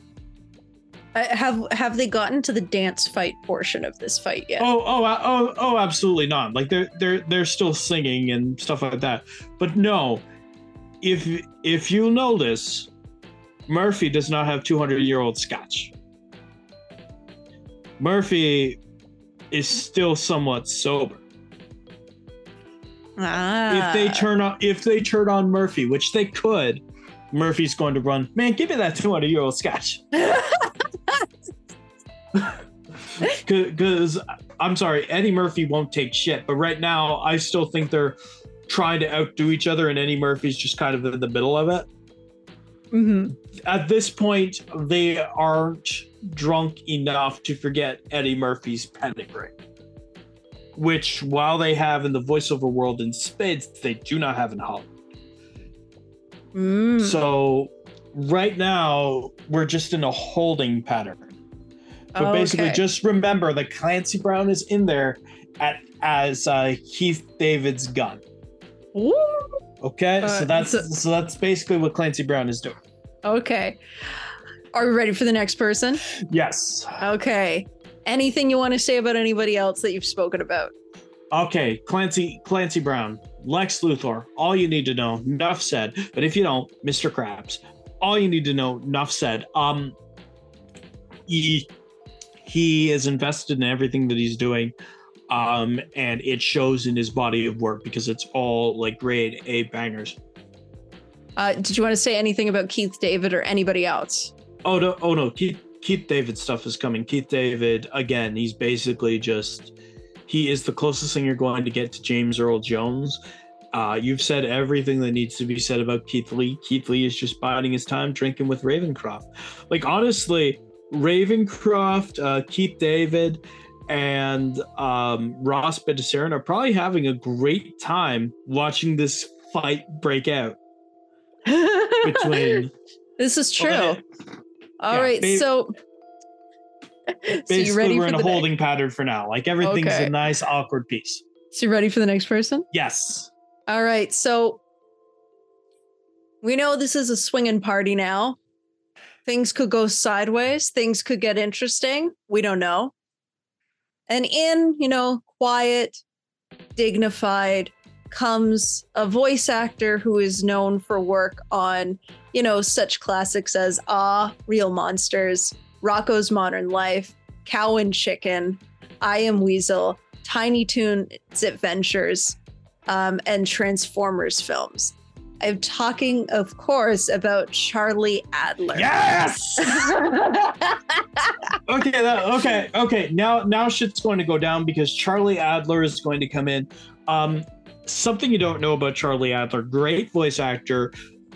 Uh, have have they gotten to the dance fight portion of this fight yet? Oh, oh, uh, oh, oh, absolutely not. Like they're they're they're still singing and stuff like that. But no, if if you notice, Murphy does not have 200 year old scotch. Murphy is still somewhat sober. Ah. If they turn on if they turn on Murphy, which they could, Murphy's going to run. Man, give me that 200 year old scotch. Because I'm sorry, Eddie Murphy won't take shit. But right now, I still think they're trying to outdo each other, and Eddie Murphy's just kind of in the middle of it. Mm-hmm. At this point, they aren't drunk enough to forget Eddie Murphy's pedigree which while they have in the voiceover world in spades, they do not have in Hollywood. Mm. So right now we're just in a holding pattern. But Oh, basically, just remember that Clancy Brown is in there at as uh, Keith David's gun. Ooh. Okay, Uh, so that's so- so that's basically what Clancy Brown is doing. Okay. Are we ready for the next person? Yes. Okay. Anything you want to say about anybody else that you've spoken about? Okay, Clancy Clancy Brown, Lex Luthor. All you need to know. Enough said. But if you don't, Mr. Krabs. All you need to know. Enough said. Um, he he is invested in everything that he's doing, um, and it shows in his body of work because it's all like grade A bangers. Uh, did you want to say anything about Keith David or anybody else? Oh no! Oh no! Keith Keith David stuff is coming. Keith David again. He's basically just he is the closest thing you're going to get to James Earl Jones. Uh, you've said everything that needs to be said about Keith Lee. Keith Lee is just biding his time, drinking with Ravenscroft. Like honestly, Ravenscroft, uh, Keith David, and um, Ross Bagdasarian are probably having a great time watching this fight break out between. this is true. Well, All yeah, right, ba- so so Basically, ready we're for in a holding pattern for now. Like everything's Okay. a nice, awkward piece. so you ready for the next person? Yes. All right, so we know this is a swinging party now. Things could go sideways. Things could get interesting. We don't know. And in, you know, quiet, dignified comes a voice actor who is known for work on, you know, such classics as Ah, Real Monsters, Rocko's Modern Life, Cow and Chicken, I Am Weasel, Tiny Toons Adventures, um, and Transformers films. I'm talking, of course, about Charlie Adler. Yes. okay. That, okay. Okay. Now, now shit's going to go down because Charlie Adler is going to come in. Um, something you don't know about Charlie Adler: great voice actor,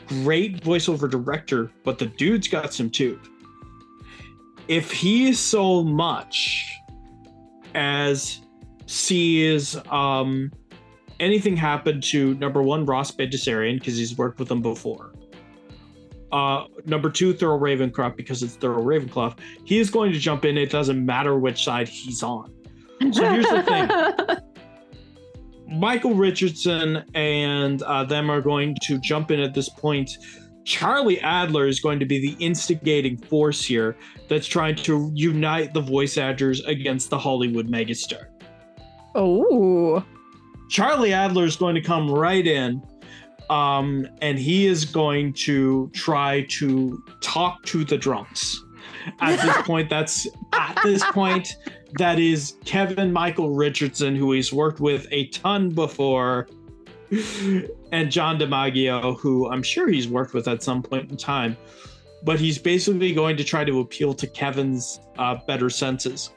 great voiceover director, but the dude's got some too. If he so much as sees um anything happened to number one Ross Bagdasarian because he's worked with him before. Uh, number two, Thurl Ravenscroft because it's Thurl Ravenscroft. He is going to jump in. It doesn't matter which side he's on. So here's the thing. Michael Richardson and uh, them are going to jump in at this point. Charlie Adler is going to be the instigating force here that's trying to unite the voice actors against the Hollywood megastar. oh, Charlie Adler is going to come right in, um, and he is going to try to talk to the drunks. At this point, that's at this point, that is Kevin Michael Richardson, who he's worked with a ton before, and John DiMaggio, who I'm sure he's worked with at some point in time, but he's basically going to try to appeal to Kevin's uh, better senses.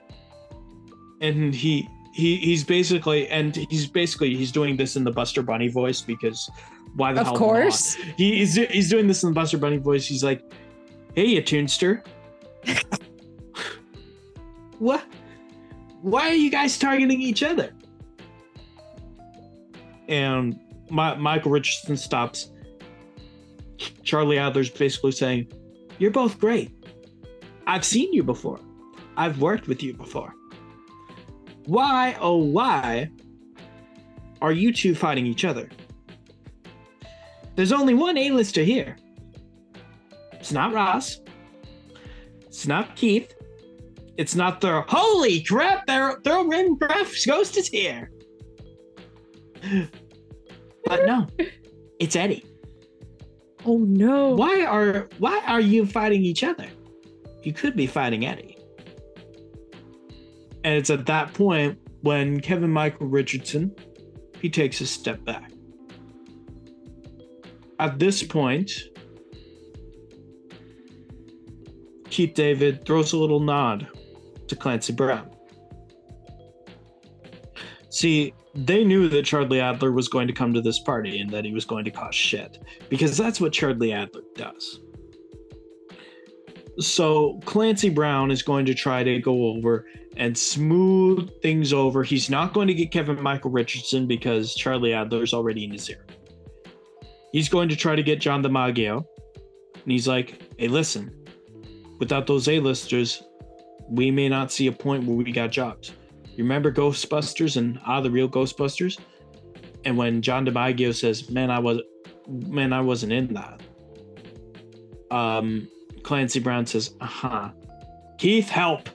And he he he's basically and he's basically he's doing this in the Buster Bunny voice because why the Of hell course. not? He, he's he's doing this in the Buster Bunny voice. He's like, "Hey, you tunester, what? Why are you guys targeting each other?" And my, Michael Richardson stops. Charlie Adler's basically saying, "You're both great. I've seen you before. I've worked with you before. Why, oh why, are you two fighting each other? There's only one A-lister here. It's not Ross. It's not Keith. It's not the holy crap. Their their Ravenscroft's ghost is here. But no, it's Eddie. Oh no. Why are why are you fighting each other? You could be fighting Eddie. And it's at that point when Kevin Michael Richardson he takes a step back. At this point, Keith David throws a little nod to Clancy Brown. See, they knew that Charlie Adler was going to come to this party and that he was going to cause shit because that's what Charlie Adler does. So Clancy Brown is going to try to go over and smooth things over. He's not going to get Kevin Michael Richardson because Charlie Adler's already in his ear. He's going to try to get John DiMaggio. And he's like, hey, listen, without those A-listers, we may not see a point where we got jobs. You remember Ghostbusters and Ah, the real Ghostbusters? And when John DiMaggio says, "Man, I was, man, I wasn't in that." Um, Clancy Brown says, "Uh huh." Keith, help!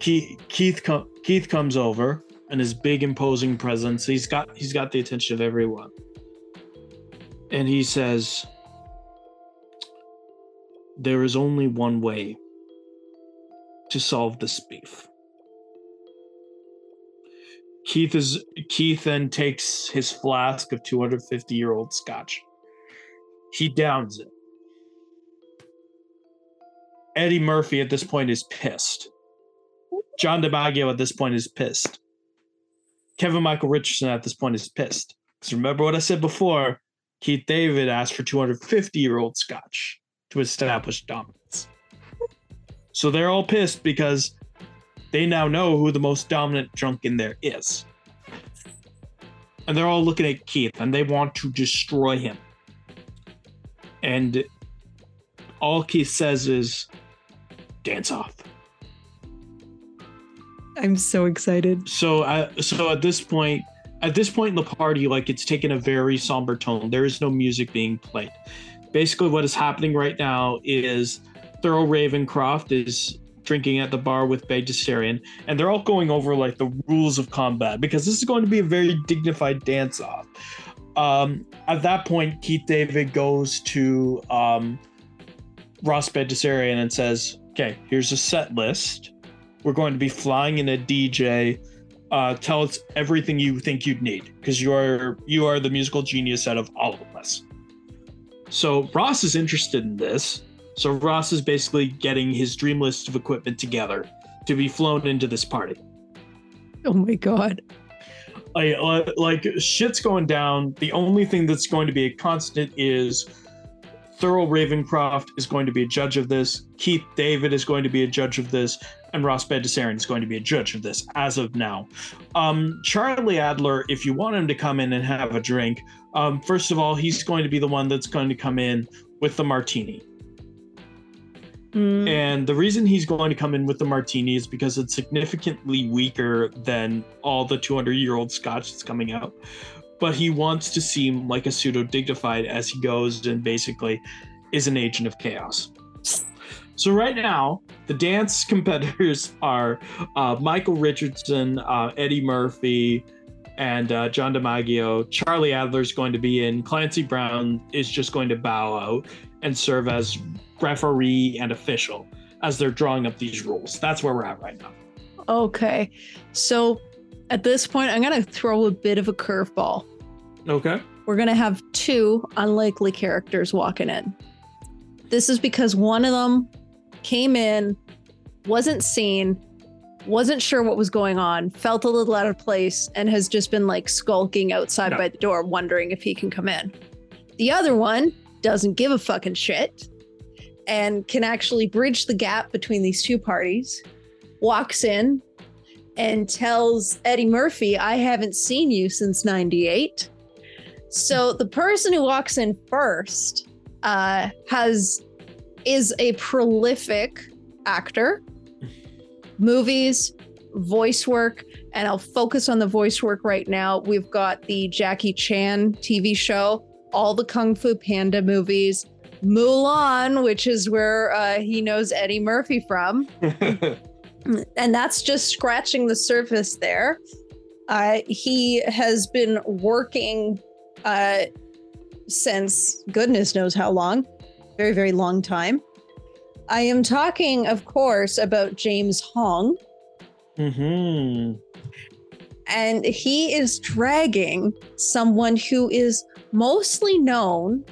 Keith, com- Keith comes over and his big imposing presence. He's got, he's got the attention of everyone, and he says, "There is only one way to solve this beef." Keith is Keith then takes his flask of 250 year old scotch. He downs it. Eddie Murphy at this point is pissed. John DiMaggio at this point is pissed. Kevin Michael Richardson at this point is pissed. Because remember what I said before Keith David asked for 250 year old scotch to establish dominance. So they're all pissed because they now know who the most dominant drunk in there is. And they're all looking at Keith and they want to destroy him. And all Keith says is, dance off. I'm so excited. So, uh, so at this point, at this point in the party, like it's taken a very somber tone. There is no music being played. Basically, what is happening right now is Thurl Ravenscroft is drinking at the bar with Bay and they're all going over like the rules of combat because this is going to be a very dignified dance off. Um, at that point, Keith David goes to um, Ross Bagdasarian and says, "Okay, here's a set list. We're going to be flying in a DJ. Uh, tell us everything you think you'd need because you are you are the musical genius out of all of us." So Ross is interested in this. So Ross is basically getting his dream list of equipment together to be flown into this party. Oh my god. Like, like shit's going down. The only thing that's going to be a constant is Thurl Ravenscroft is going to be a judge of this. Keith David is going to be a judge of this, and Ross Bagdasarian is going to be a judge of this as of now. Um, Charlie Adler, if you want him to come in and have a drink, um, first of all, he's going to be the one that's going to come in with the martini. Mm, And the reason he's going to come in with the martini is because it's significantly weaker than all the 200 year old scotch that's coming out. But he wants to seem like a pseudo dignified as he goes and basically is an agent of chaos. So, right now, the dance competitors are uh, Michael Richardson, uh, Eddie Murphy, and uh, John DiMaggio. Charlie Adler's going to be in. Clancy Brown is just going to bow out and serve as referee and official as they're drawing up these rules. That's where we're at right now. okay. So At this point, I'm going to throw a bit of a curveball. Okay. We're going to have two unlikely characters walking in. This is because one of them came in, wasn't seen, wasn't sure what was going on, felt a little out of place, and has just been like skulking outside No. by the door, wondering if he can come in. The other one doesn't give a fucking shit and can actually bridge the gap between these two parties, walks in and tells Eddie Murphy, I haven't seen you since 98. So the person who walks in first uh, has is a prolific actor, movies, voice work, and I'll focus on the voice work right now. We've got the Jackie Chan TV show, all the Kung Fu Panda movies, Mulan, which is where uh, he knows Eddie Murphy from, and that's just scratching the surface there. Uh, he has been working uh, since goodness knows how long, very, very long time. I am talking, of course, about James Hong, hmm and he is dragging someone who is mostly known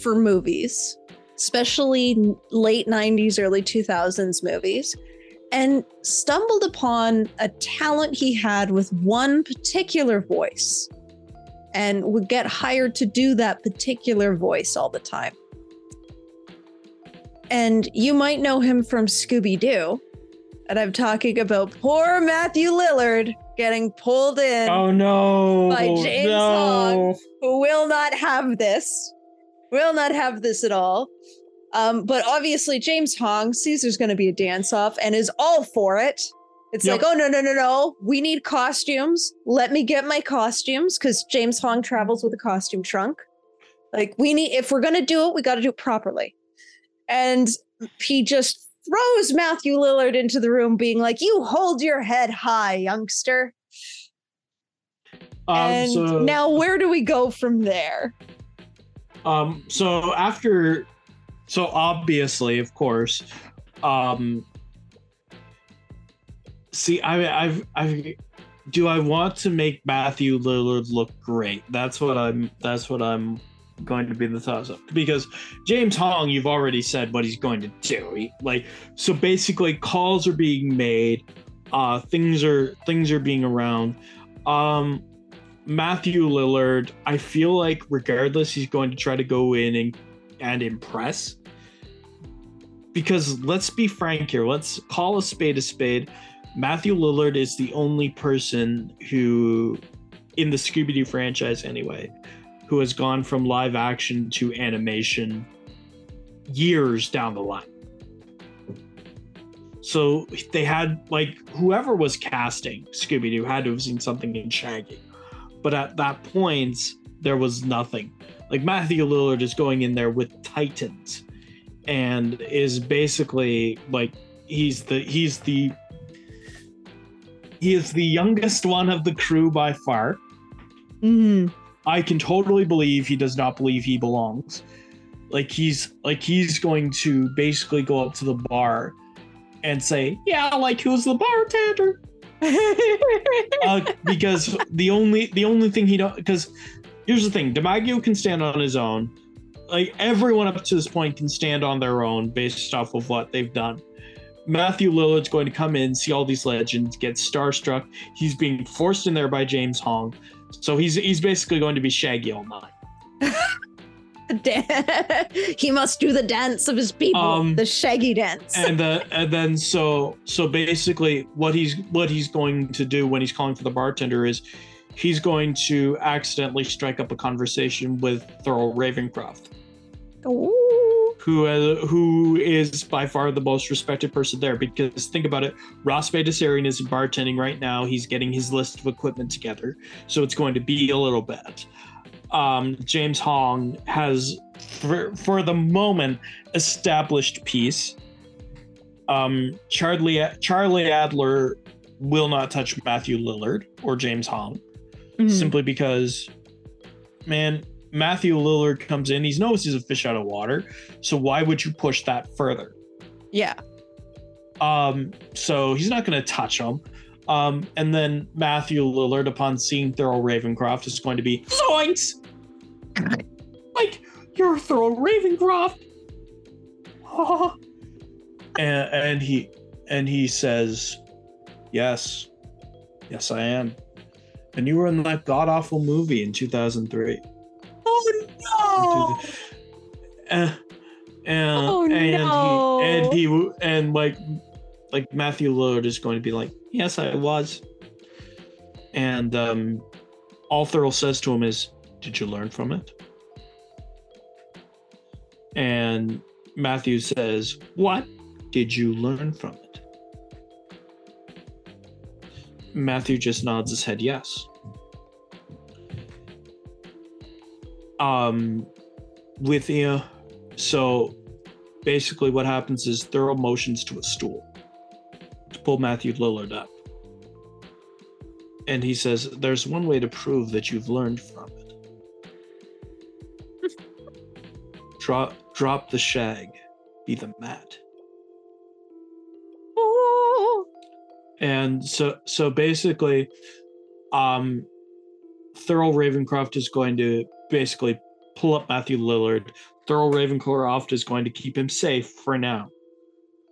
for movies, especially late 90s, early 2000s movies, and stumbled upon a talent he had with one particular voice and would get hired to do that particular voice all the time. And you might know him from Scooby Doo. And I'm talking about poor Matthew Lillard getting pulled in Oh no. By James no. who will not have this, will not have this at all. Um, but obviously, James Hong sees there's going to be a dance off and is all for it. It's Yep. like, oh, no, no, no, no. We need costumes. Let me get my costumes because James Hong travels with a costume trunk. Like, we need, if we're going to do it, we got to do it properly. And he just throws Matthew Lillard into the room, being like, you hold your head high, youngster. Um, and so, now, where do we go from there? um, so after, so obviously, of course, um, see, I, I've, I've, do I want to make Matthew Lillard look great? That's what I'm. That's what I'm going to be the toss up because James Hong, you've already said what he's going to do. He, like, so basically, calls are being made, uh, things are things are being around. Um, Matthew Lillard, I feel like regardless, he's going to try to go in and and impress. Because let's be frank here, let's call a spade a spade. Matthew Lillard is the only person who, in the Scooby Doo franchise anyway, who has gone from live action to animation years down the line. So they had, like, whoever was casting Scooby Doo had to have seen something in Shaggy. But at that point, there was nothing. Like, Matthew Lillard is going in there with Titans and is basically like he's the he's the he is the youngest one of the crew by far. Mm-hmm. I can totally believe he does not believe he belongs. Like he's like he's going to basically go up to the bar and say, "Yeah, like who's the bartender?" uh, because the only the only thing he don't because here's the thing, DiMaggio can stand on his own. Like everyone up to this point can stand on their own based off of what they've done. Matthew Lillard's going to come in, see all these legends, get starstruck. He's being forced in there by James Hong, so he's he's basically going to be Shaggy all night. he must do the dance of his people, Um, the shaggy dance. and the and then so so basically what he's what he's going to do when he's calling for the bartender is he's going to accidentally strike up a conversation with Thurl Ravenscroft, Ooh. Who uh, who is by far the most respected person there. Because think about it, Ross Bagdasarian is bartending right now. He's getting his list of equipment together, so it's going to be a little bit. Um, James Hong has, for for the moment, established peace. Um, Charlie Charlie Adler will not touch Matthew Lillard or James Hong Mhm. simply because, man, Matthew Lillard comes in. He knows he's a fish out of water. So why would you push that further? yeah. Um, so he's not going to touch him. Um, and then Matthew Lillard, upon seeing Thurl Ravenscroft, is going to be zoinks! like, you're Thurl Ravenscroft! and, and he and he says, Yes, yes, I am. And you were in that god awful movie in 2003. Oh no! And, and, Oh, and no. he and he and like like Matthew Lillard is going to be like, yes, I was. And um, all Thurl says to him is, "Did you learn from it?" And Matthew says, "What did you learn from it?" Matthew just nods his head yes. Um, with you, so basically what happens is Thurl motions to a stool to pull Matthew Lillard up. And he says, There's one way to prove that you've learned from it. drop drop the shag, be the mat. Oh. And so so basically, um Thurl Ravenscroft is going to basically pull up Matthew Lillard. Thurl Ravenscroft is going to keep him safe for now.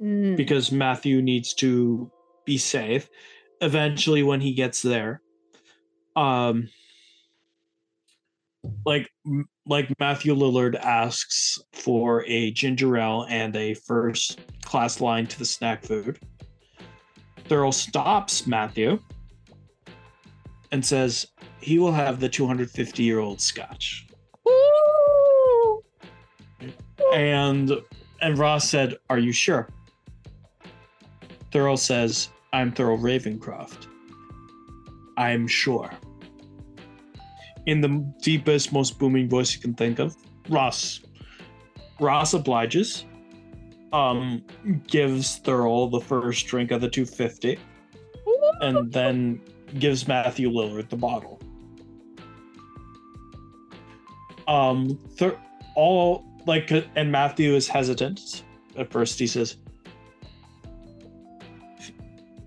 Mm. because Matthew needs to be safe. Eventually, when he gets there, um, like like Matthew Lillard asks for a ginger ale and a first class line to the snack food. Thurl stops Matthew and says he will have the 250 year old scotch. Ooh. And and Ross said, "Are you sure?" Thurl says, "I'm Thurl Ravenscroft. I'm sure." In the deepest, most booming voice you can think of, Ross. Ross obliges. Um, gives Thurl the first drink of the 250, and then gives Matthew Lillard the bottle. Um, Thur- all like, and Matthew is hesitant. At first, he says,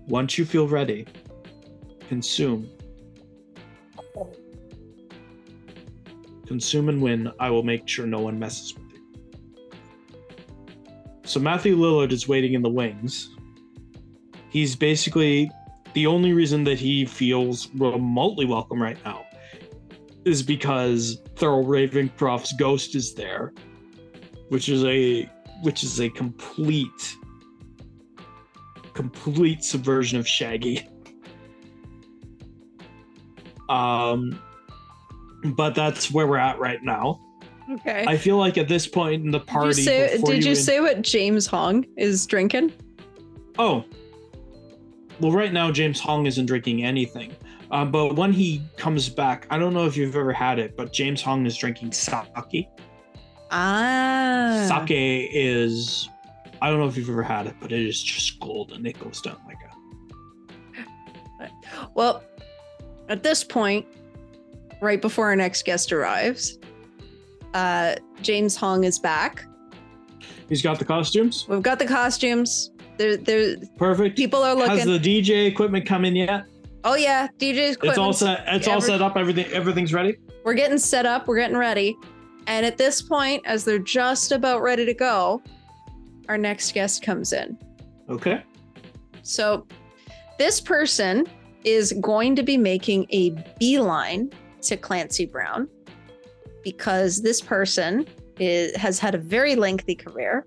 once you feel ready, consume. Consume and win. I will make sure no one messes with you. So Matthew Lillard is waiting in the wings. He's basically the only reason that he feels remotely welcome right now is because Thurl Ravenscroft's ghost is there, which is a which is a complete complete subversion of Shaggy. Um, but that's where we're at right now. Okay. I feel like at this point in the did party, you say, did you in- say what James Hong is drinking? Oh, well, right now James Hong isn't drinking anything. Uh, but when he comes back, I don't know if you've ever had it, but James Hong is drinking sake. Ah. Sake is, I don't know if you've ever had it, but it is just golden. It goes down like a. Well, at this point, right before our next guest arrives, uh, James Hong is back. He's got the costumes. We've got the costumes. There, there. Perfect. People are looking. Has the DJ equipment come in yet? Oh yeah, DJ's It's all set. It's all set up. Everything. Everything's ready. We're getting set up. We're getting ready. And at this point, as they're just about ready to go, our next guest comes in. Okay. So, this person is going to be making a beeline to Clancy Brown because this person is, has had a very lengthy career.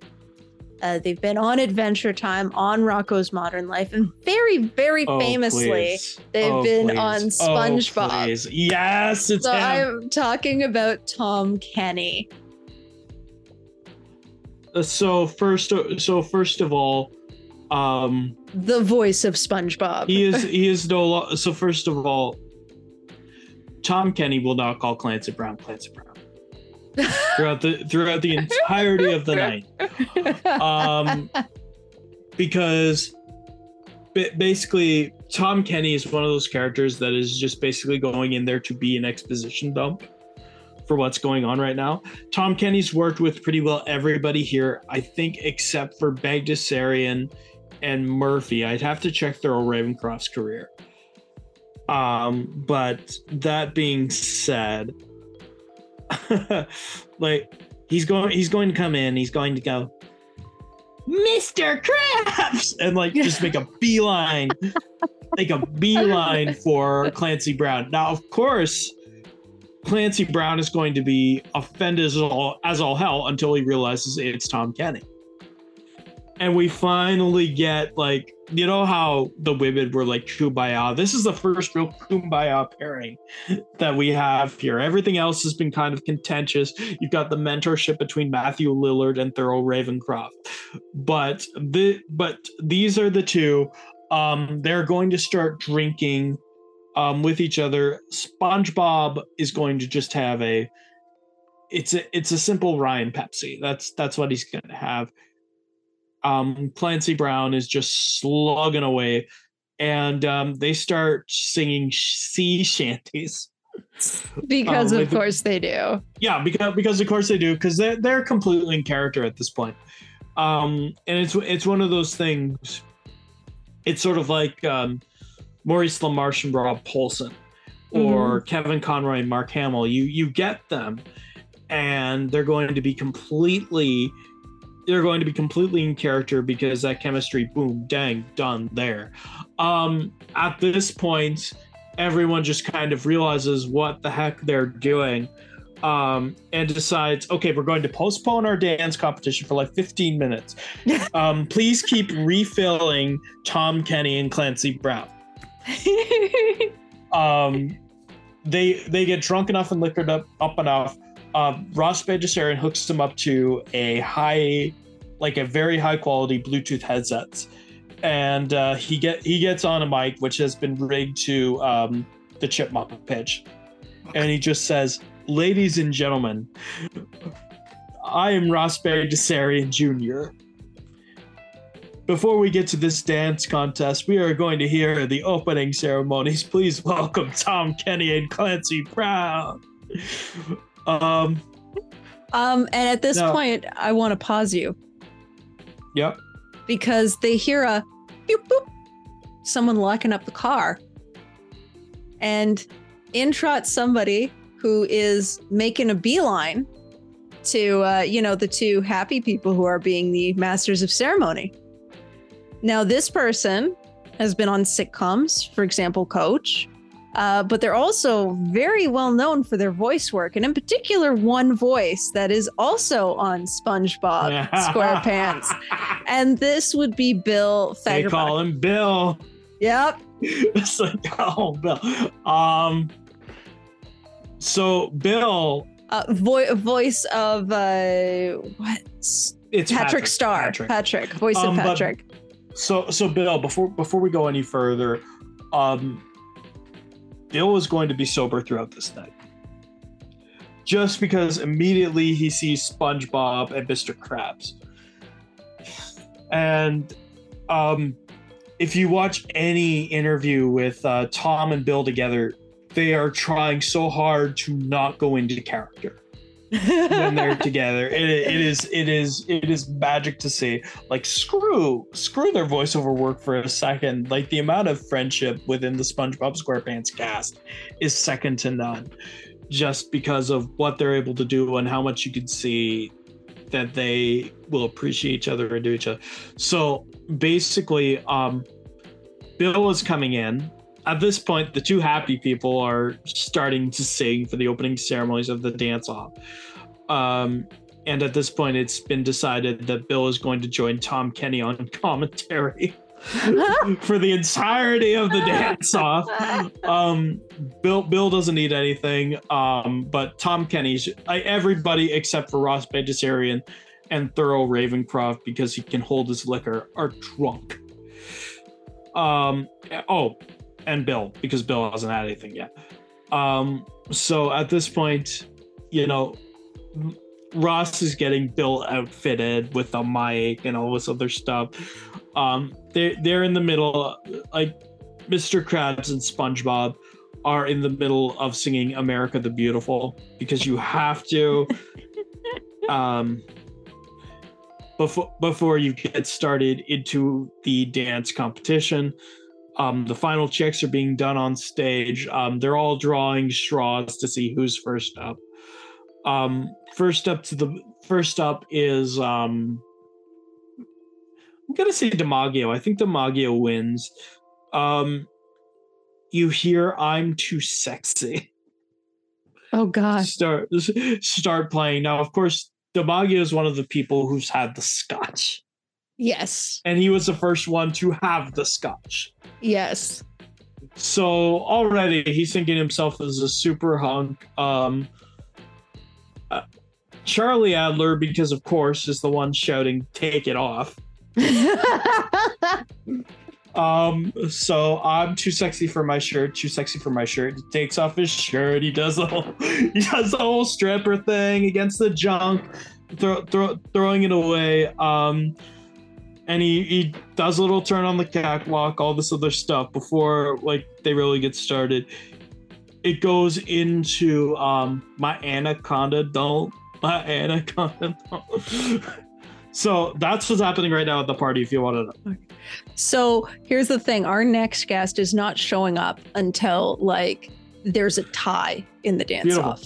Uh, they've been on Adventure Time, on Rocko's Modern Life, and very, very Oh, famously, please. they've Oh, been please. on Oh, SpongeBob. please. yes, it's so him. I'm talking about Tom Kenny. Uh, so first so first of all um the voice of SpongeBob. he is he is no so first of all tom kenny will not call clancy brown clancy brown throughout the throughout the entirety of the night um because ba- basically tom kenny is one of those characters that is just basically going in there to be an exposition dump for what's going on right now tom kenny's worked with pretty well everybody here i think except for bagdasarian and Murphy. I'd have to check Thurl Ravenscroft's career. Um, but that being said, like he's going he's going to come in, he's going to go, Mr. Krabs, and like just make a beeline, make a beeline for Clancy Brown. Now, of course, Clancy Brown is going to be offended as all, as all hell until he realizes it's Tom Kenny. And we finally get like, you know how the women were like kumbaya. This is the first real kumbaya pairing that we have here. Everything else has been kind of contentious. You've got the mentorship between Matthew Lillard and Thurl Ravenscroft. But the but these are the two. Um, they're going to start drinking um, with each other. SpongeBob is going to just have a it's a it's a simple Ryan Pepsi. That's that's what he's going to have. Um, Clancy Brown is just slugging away, and um, they start singing sea shanties. Because Um, of with- course they do. Yeah, because because of course they do, because they're they're completely in character at this point. Um, and it's it's one of those things. It's sort of like um, Maurice LaMarche and Rob Paulsen, or Kevin Conroy and Mark Hamill. You you get them, and they're going to be completely they're going to be completely in character because that chemistry, boom, dang, done there. Um, at this point, everyone just kind of realizes what the heck they're doing um, and decides, okay, we're going to postpone our dance competition for like 15 minutes. um, please keep refilling Tom Kenny and Clancy Brown. Um, they they get drunk enough and liquored up up enough. Uh, Ross Bagdasarian hooks them up to a high, like a very high quality Bluetooth headsets, and uh, he get he gets on a mic which has been rigged to um, the chipmunk pitch, and he just says, "Ladies and gentlemen, I am Ross Bagdasarian Jr." Before we get to this dance contest, we are going to hear the opening ceremonies. Please welcome Tom Kenny and Clancy Brown. Um, um, and at this No. point, I want to pause you yep. because they hear a boop boop, someone locking up the car, and in trots somebody who is making a beeline to uh, you know the two happy people who are being the masters of ceremony. Now, this person has been on sitcoms, for example, Coach, uh, but they're also very well known for their voice work, and in particular, one voice that is also on SpongeBob SquarePants. And this would be Bill they Fagerbakke. call him Bill. Yep. it's like, oh, Bill. Um, so Bill, Uh, vo- voice of uh, what? it's Patrick, Star. Patrick. Patrick. Voice Um, of but- Patrick. So so Bill, before before we go any further, um Bill is going to be sober throughout this night. Just because immediately he sees SpongeBob and Mr. Krabs. And um if you watch any interview with uh, Tom and Bill together, they are trying so hard to not go into character when they're together. It, it is it is it is magic to see. Like screw screw their voiceover work for a second. Like the amount of friendship within the SpongeBob SquarePants cast is second to none. Just because of what they're able to do and how much you can see that they will appreciate each other and do each other. So basically, um, Bill is coming in. At this point, the two happy people are starting to sing for the opening ceremonies of the dance off. Um, and at this point, it's been decided that Bill is going to join Tom Kenny on commentary for the entirety of the dance off. Um, Bill Bill doesn't need anything, um, but Tom Kenny's I, everybody except for Ross Bagdasarian and Thurl Ravenscroft because he can hold his liquor are drunk. Um, oh, and Bill because Bill hasn't had anything yet. Um, so at this point, you know, Ross is getting Bill outfitted with a mic and all this other stuff. Um, they're they're in the middle, like Mr. Krabs and SpongeBob are in the middle of singing "America the Beautiful" because you have to. um, before before you get started into the dance competition. Um, the final checks are being done on stage. Um, they're all drawing straws to see who's first up. Um, first up to the first up is um, I'm gonna say DiMaggio. I think DiMaggio wins. Um, you hear "I'm too sexy." Oh God. Start start playing now. Of course, DiMaggio is one of the people who's had the scotch, Yes. and he was the first one to have the scotch. Yes. So already he's thinking himself as a super hunk. Um, uh, Charlie Adler, because of course, is the one shouting "Take it off." Um, so I'm too sexy for my shirt, too sexy for my shirt. He takes off his shirt. He does the whole, he does the whole stripper thing against the junk, throw, throw, throwing it away. Um, and he, he does a little turn on the catwalk, all this other stuff before like they really get started. It goes into um my anaconda don't my anaconda don't. so that's what's happening right now at the party if you want to know. So here's the thing: our next guest is not showing up until like there's a tie in the dance Beautiful. off.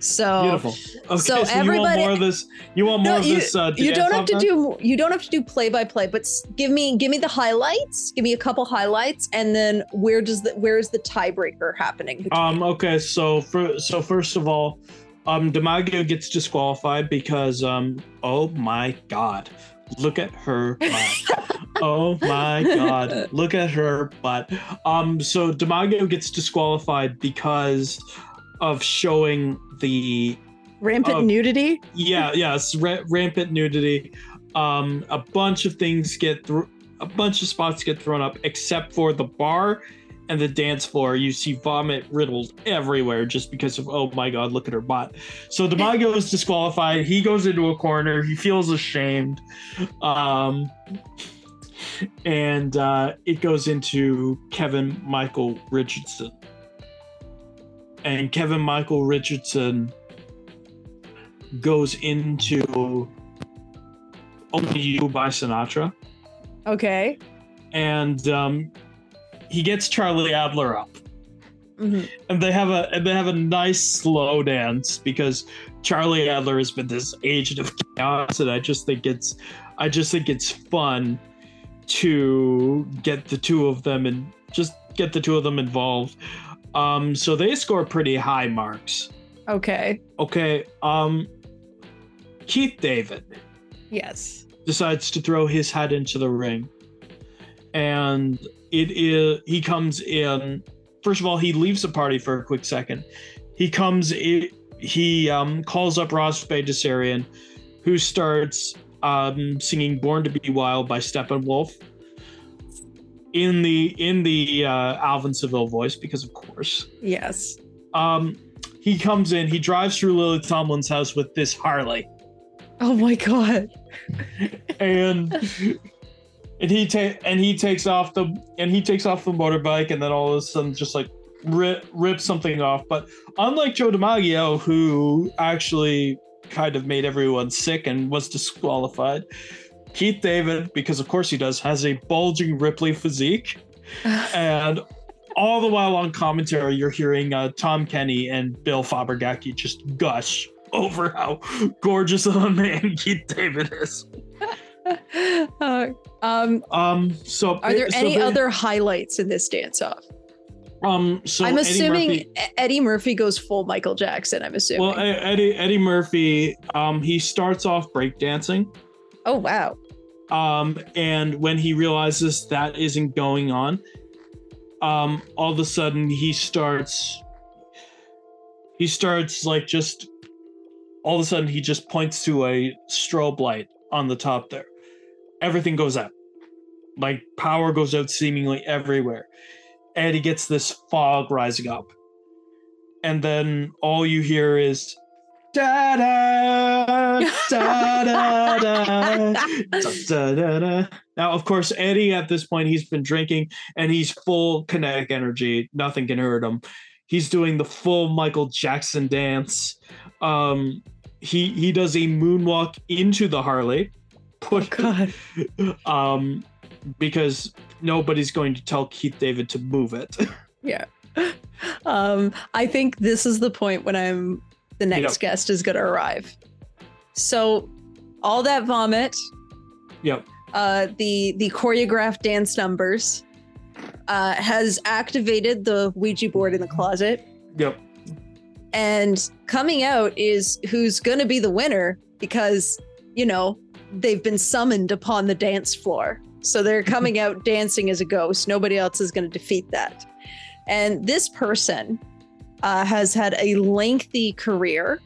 So Beautiful. Okay, so, so you want everybody- more of this? You want more No, of you- this? Uh, you don't have to do you don't have to do play by play, but give me give me the highlights. Give me a couple highlights, and then where does the where is the tiebreaker happening? between- Um. Okay. So for so first of all, um, DiMaggio gets disqualified because um. Oh my God! Look at her butt. oh my God! Look at her butt. Um. So DiMaggio gets disqualified because of showing the Rampant um, nudity. yeah yes ra- rampant nudity. Um a bunch of things get through a bunch of spots get thrown up except for the bar and the dance floor. You see vomit riddled everywhere just because of oh my god look at her butt. So DiMaggio is disqualified. He goes into a corner. He feels ashamed. Um and uh it goes into kevin michael richardson and kevin michael richardson goes into Only You by Sinatra. Okay. And um, he gets Charlie Adler up. Mhm. And they have a and they have a nice slow dance because Charlie Adler has been this agent of chaos, and I just think it's I just think it's fun to get the two of them and just get the two of them involved. Um, so they score pretty high marks. Okay. Okay. Um, Keith David Yes. decides to throw his head into the ring, and it is he comes in. First of all, he leaves the party for a quick second. He comes in. He um, calls up Ross Bagdasarian, who starts um, singing "Born to Be Wild" by Steppenwolf in the in the uh, Alvin Seville voice, because of course Yes. um he comes in he drives through lily tomlin's house with this harley Oh my god. and and he ta- and he takes off the and he takes off the motorbike and then all of a sudden just like rip rips something off but unlike joe DiMaggio who actually kind of made everyone sick and was disqualified keith david because of course he does has a bulging ripley physique and all the while on commentary, you're hearing uh, Tom Kenny and Bill Fagerbakke just gush over how gorgeous of a man Keith David is. Uh, um, Um, so are there so any ba- other highlights in this dance off? Um, so I'm Eddie assuming Murphy- E- Eddie Murphy goes full Michael Jackson. I'm assuming. well, Eddie Eddie Murphy, um, he starts off breakdancing. oh wow. Um, and when he realizes that isn't going on, um, all of a sudden he starts. He starts like just. All of a sudden, he just points to a strobe light on the top there. Everything goes out, like power goes out seemingly everywhere, and he gets this fog rising up, and then all you hear is da da da da da Da, da, da. Now, of course, Eddie at this point he's been drinking and he's full kinetic energy. Nothing can hurt him. He's doing the full Michael Jackson dance. Um, he he does a moonwalk into the Harley, Push, God. um, because nobody's going to tell Keith David to move it. Yeah. Um, I think this is the point when I'm the next Yep. guest is gonna arrive. So all that vomit, yep. uh, the the choreographed dance numbers, uh, has activated the Ouija board in the closet, Yep. and coming out is who's gonna be the winner because you know they've been summoned upon the dance floor, so they're coming out dancing as a ghost. Nobody else is gonna defeat that. And this person uh, has had a lengthy career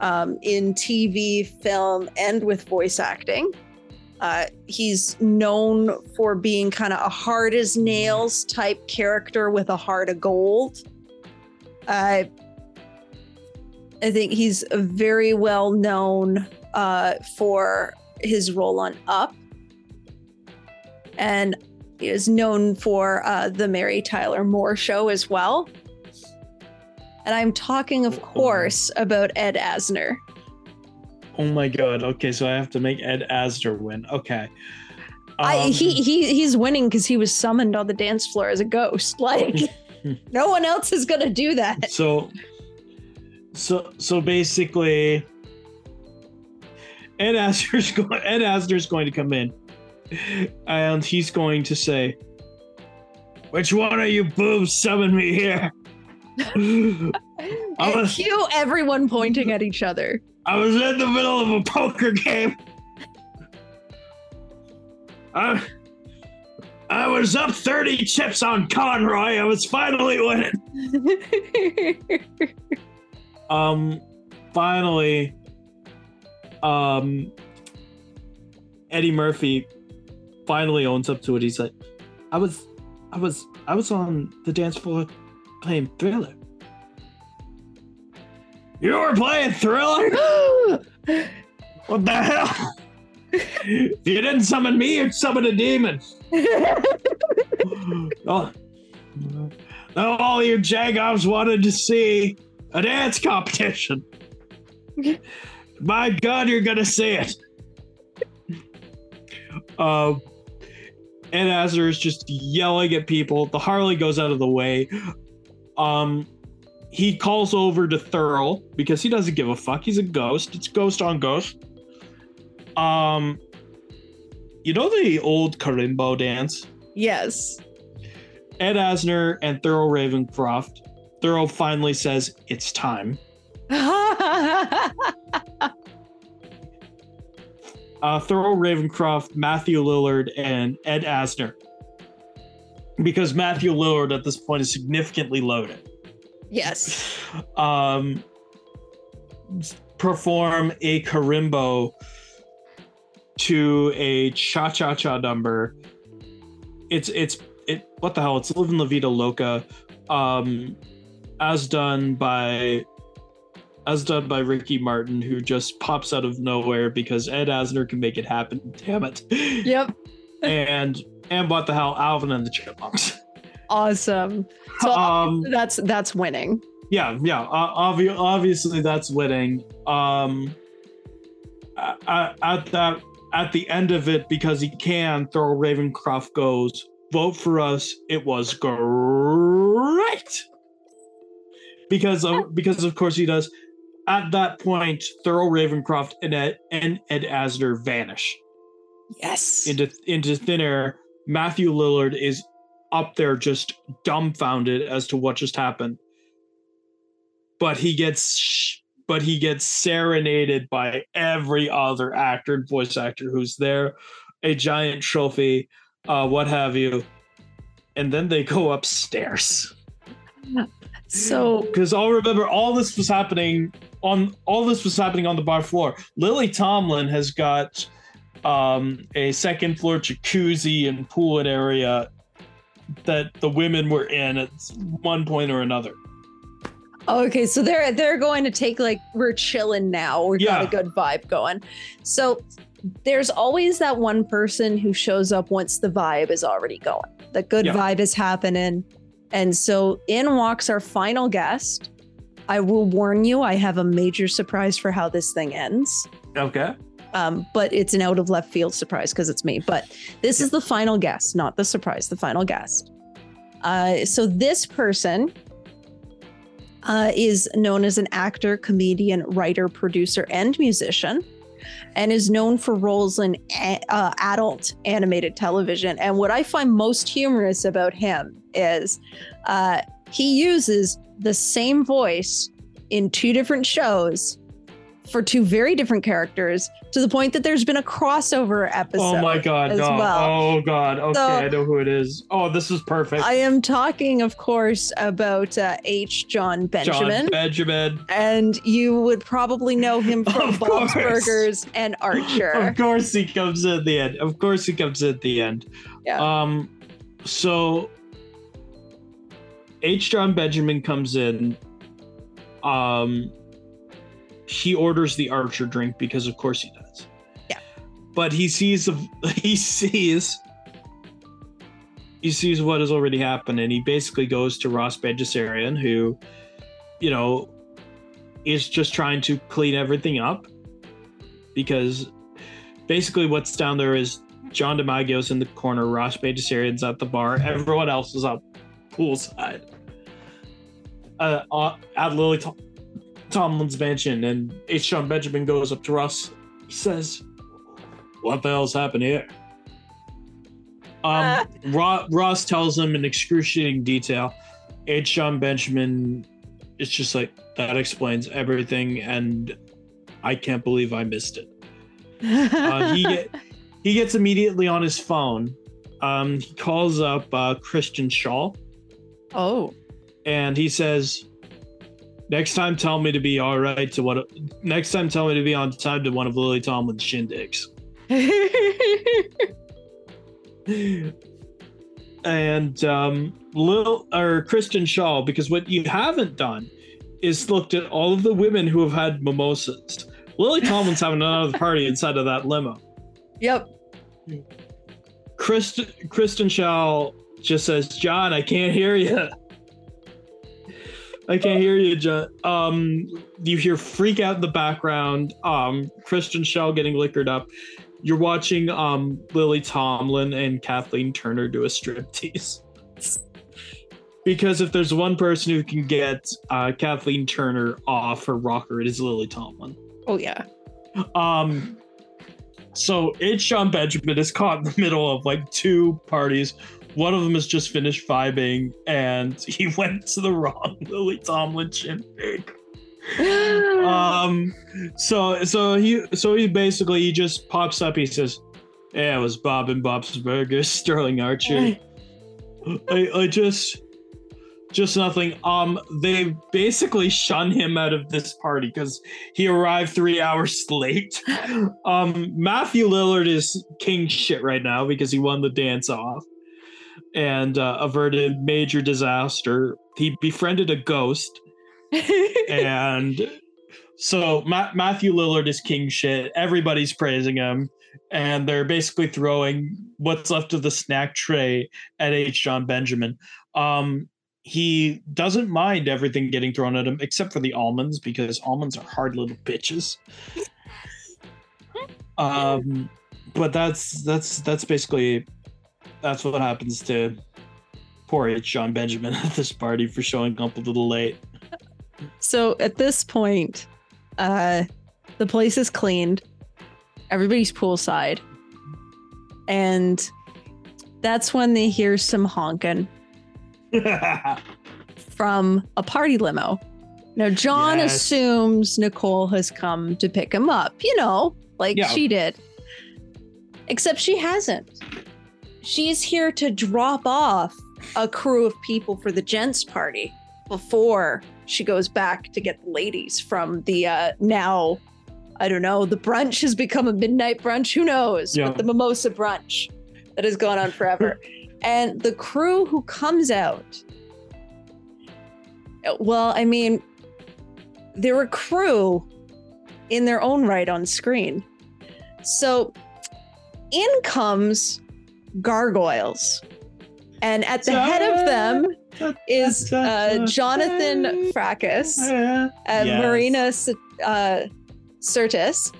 um, in TV, film, and with voice acting. Uh, he's known for being kind of a hard as nails type character with a heart of gold. Uh, I think he's very well known uh, for his role on Up. And he is known for uh, the Mary Tyler Moore show as well. And I'm talking, of course, about Ed Asner. Oh my god. Okay, so I have to make Ed Asner win. Okay. I, Um, he he he's winning because he was summoned on the dance floor as a ghost. Like no one else is gonna do that. so so so basically Ed Asner's going Ed Asner's going to come in and he's going to say which one of you boobs summoned me here? I was, cue everyone pointing at each other. I was in the middle of a poker game. I, I was up 30 chips on Conroy. I was finally winning. um finally um eddie murphy finally owns up to it he's like i was i was i was on the dance floor playing thriller you were playing thriller what the hell if you didn't summon me you'd summon a demon oh now all you jagoffs wanted to see a dance competition. My God, you're gonna see it. Um, Ed Asner is just yelling at people. The Harley goes out of the way. Um, he calls over to Thurl because he doesn't give a fuck. He's a ghost. It's ghost on ghost. Um, you know the old Karimbo dance? yes. Ed Asner and Thurl Ravenscroft. Thurl finally says it's time. uh, Thurl Ravenscroft, Matthew Lillard, and Ed Asner. Because Matthew Lillard at this point is significantly loaded. yes. Um, perform a karimbo to a cha cha cha number. It's it's it. What the hell? It's Living La Vida Loca, um, as done by as done by Ricky Martin, who just pops out of nowhere because Ed Asner can make it happen. Damn it! Yep. and and what the hell? Alvin and the Chipmunks. Awesome. So um, that's that's winning. yeah yeah uh, obvi- obviously that's winning um at, at that at the end of it because he can throw ravenscroft goes vote for us it was great because of because of course he does at that point thurl ravenscroft and ed, and ed asner vanish Yes. into into thin air matthew lillard is up there just dumbfounded as to what just happened. But he gets sh- but he gets serenaded by every other actor and voice actor who's there. A giant trophy uh what have you. And then they go upstairs. So because I'll remember all this was happening on all this was happening on the bar floor. Lily Tomlin has got um, a second floor jacuzzi and pool area that the women were in at one point or another. Okay, so they're they're going to take like we're chilling now. We've got a good vibe going. So there's always that one person who shows up once the vibe is already going. The good Yeah. vibe is happening. And so in walks our final guest. I will warn you, I have a major surprise for how this thing ends. Okay. Um, but it's an out of left field surprise because it's me. But this is the final guest, not the surprise, the final guest. Uh, so this person uh, is known as an actor, comedian, writer, producer, and musician, and is known for roles in a- uh, adult animated television. And what I find most humorous about him is uh, he uses the same voice in two different shows for two very different characters to the point that there's been a crossover episode. Oh my god, as no. well. Oh god. Okay, So- I know who it is. Oh, this is perfect. I am talking, of course, about uh, H. Jon Benjamin. Jon Benjamin. and you would probably know him from Bob's. Burgers and Archer. Of course he comes in at the end. Of course he comes at the end. Yeah. Um so H. Jon Benjamin comes in. Um he orders the archer drink because of course he does. Yeah. But he sees he sees he sees what has already happened and he basically goes to Ross Bagdasarian who you know is just trying to clean everything up because basically what's down there is John DiMaggio's in the corner, Ross Bagdasarian's at the bar, everyone else is up poolside. Uh, uh, at Lily Tomlin's mansion, and H. Jon Benjamin goes up to Ross. He says, "What the hell's happened here?" Um, Ro- Ross tells him in excruciating detail. H. Jon Benjamin is just like that explains everything, and I can't believe I missed it uh, he get, he gets immediately on his phone. Um, he calls up uh, Kristen Schaal oh. and he says, "Next time, tell me to be all right to what. Next time, tell me to be on time to one of Lily Tomlin's shindigs." and um, Lil or Kristen Schaal, because what you haven't done is looked at all of the women who have had mimosas. Lily Tomlin's having another party inside of that limo. yep. Kristen Kristen Schaal just says, "John, I can't hear you. I can't hear you, John." Um, you hear freak out in the background. Um, Kristen Schaal getting liquored up. You're watching um Lily Tomlin and Kathleen Turner do a striptease. Because if there's one person who can get uh, Kathleen Turner off her rocker, it is Lily Tomlin. Oh yeah. Um, so H. Jon Benjamin is caught in the middle of like two parties. One of them has just finished vibing, and he went to the wrong Lily Tomlin shindig. Um, so so he so he basically he just pops up. He says, "Yeah, it was Bob and Bob's Burgers, Sterling Archer." I, I just just nothing um they basically shun him out of this party because he arrived three hours late um matthew lillard is king shit right now because he won the dance off and uh, averted major disaster he befriended a ghost and so Ma- matthew lillard is king shit everybody's praising him and they're basically throwing what's left of the snack tray at H. Jon Benjamin. Um, he doesn't mind everything getting thrown at him except for the almonds because almonds are hard little bitches. Um, but that's that's that's basically that's what happens to poor H. Jon Benjamin at this party for showing up a little late. So at this point, uh, the place is cleaned. Everybody's poolside. And that's when they hear some honking from a party limo. Now, John Yes. assumes Nicole has come to pick him up, you know, like Yeah. she did. Except she hasn't. She's here to drop off a crew of people for the gents party before she goes back to get the ladies from the uh now I don't know, the brunch has become a midnight brunch, who knows? Yeah. But the mimosa brunch that has gone on forever. and the crew who comes out well, I mean, they're a crew in their own right on screen. So in comes gargoyles. And at the head of them is uh, Jonathan Frakes and Yes. Marina uh, Sirtis.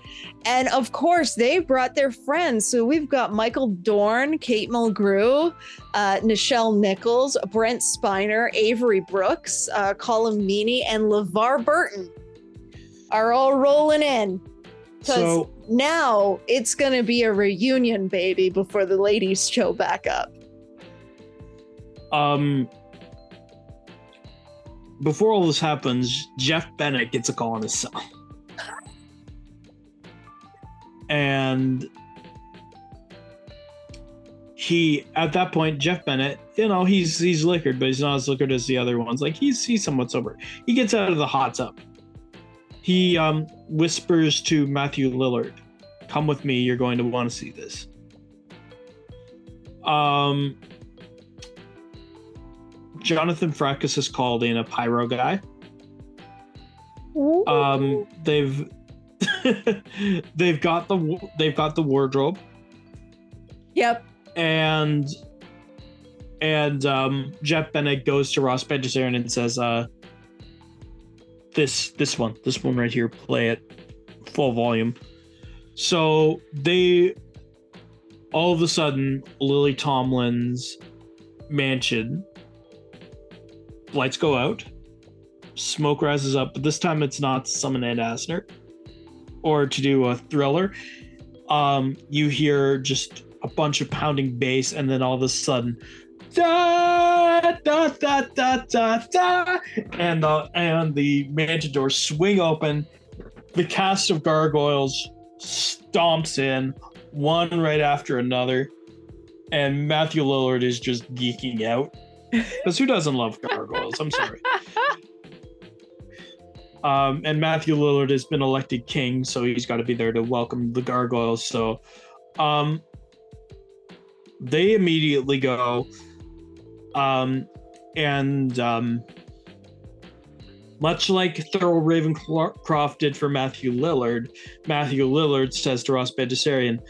And of course, they brought their friends. So we've got Michael Dorn, Kate Mulgrew, uh, Nichelle Nichols, Brent Spiner, Avery Brooks, uh, Colm Meaney, and LeVar Burton are all rolling in. So now it's going to be a reunion, baby, before the ladies show back up. um before all this happens, Jeff Bennett gets a call on his cell. And he at that point, Jeff Bennett, you know, he's he's liquored, but he's not as liquored as the other ones. Like he's he's somewhat sober. He gets out of the hot tub. He um whispers to Matthew Lillard, come with me, you're going to want to see this. Um Jonathan Frakes has called in a pyro guy. Um, they've they've got the they've got the wardrobe yep. and and um, Jeff Bennett goes to Ross Bagdasarian and says, uh, "This this one, this one right here, play it full volume." So they all of a sudden Lily Tomlin's mansion lights go out, smoke rises up, but this time it's not summon Ed Asner or to do a thriller. Um, you hear just a bunch of pounding bass, and then all of a sudden, da da da da da da, and the and the mansion doors swing open. The cast of gargoyles stomps in, one right after another, and Matthew Lillard is just geeking out. Because who doesn't love gargoyles? I'm sorry. Um, and Matthew Lillard has been elected king, so he's got to be there to welcome the gargoyles. So, um, they immediately go, um, and um, much like Thurl Ravenscroft did for Matthew Lillard, Matthew Lillard says to Ross Bagdasarian,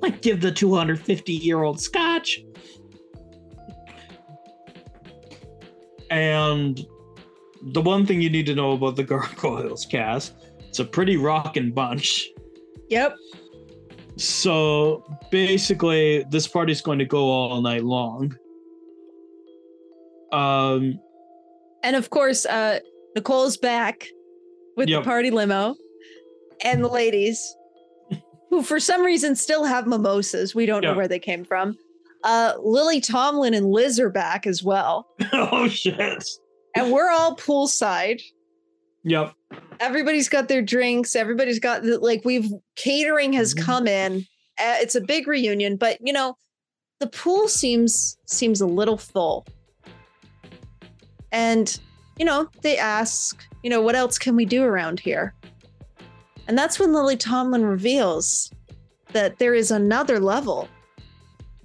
"Like give the 250 year old Scotch." And the one thing you need to know about the Gargoyles cast, it's a pretty rockin' bunch. Yep. So basically, this party's going to go all night long. Um, And of course, uh, Nicole's back with Yep. the party limo and the ladies, who for some reason still have mimosas. We don't know where they came from. Uh, Lily Tomlin and Liz are back as well. oh shit. And we're all poolside. Yep. Everybody's got their drinks. Everybody's got the, like we've catering has Mhm. come in. Uh, it's a big reunion, but you know, the pool seems seems a little full. And you know, they ask, you know, what else can we do around here? And that's when Lily Tomlin reveals that there is another level.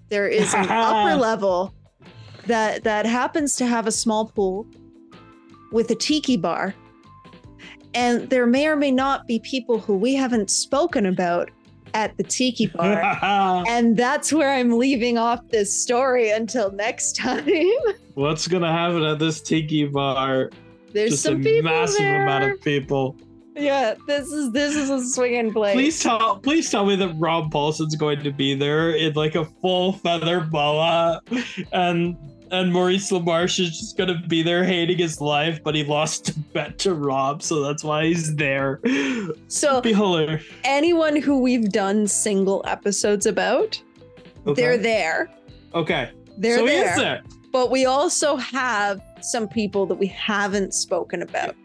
There is an upper level that that happens to have a small pool with a tiki bar. And there may or may not be people who we haven't spoken about at the tiki bar. and that's where I'm leaving off this story until next time. What's gonna happen at this tiki bar? There's Just a some people massive there. amount of people. Yeah, this is this is a swinging place. Please tell, please tell me that Rob Paulsen's going to be there in like a full feather boa, and and Maurice LaMarche is just gonna be there hating his life, but he lost a bet to Rob, so that's why he's there. So Be hilarious. anyone who we've done single episodes about, Okay. they're there. okay. They're so he there. is there. But we also have some people that we haven't spoken about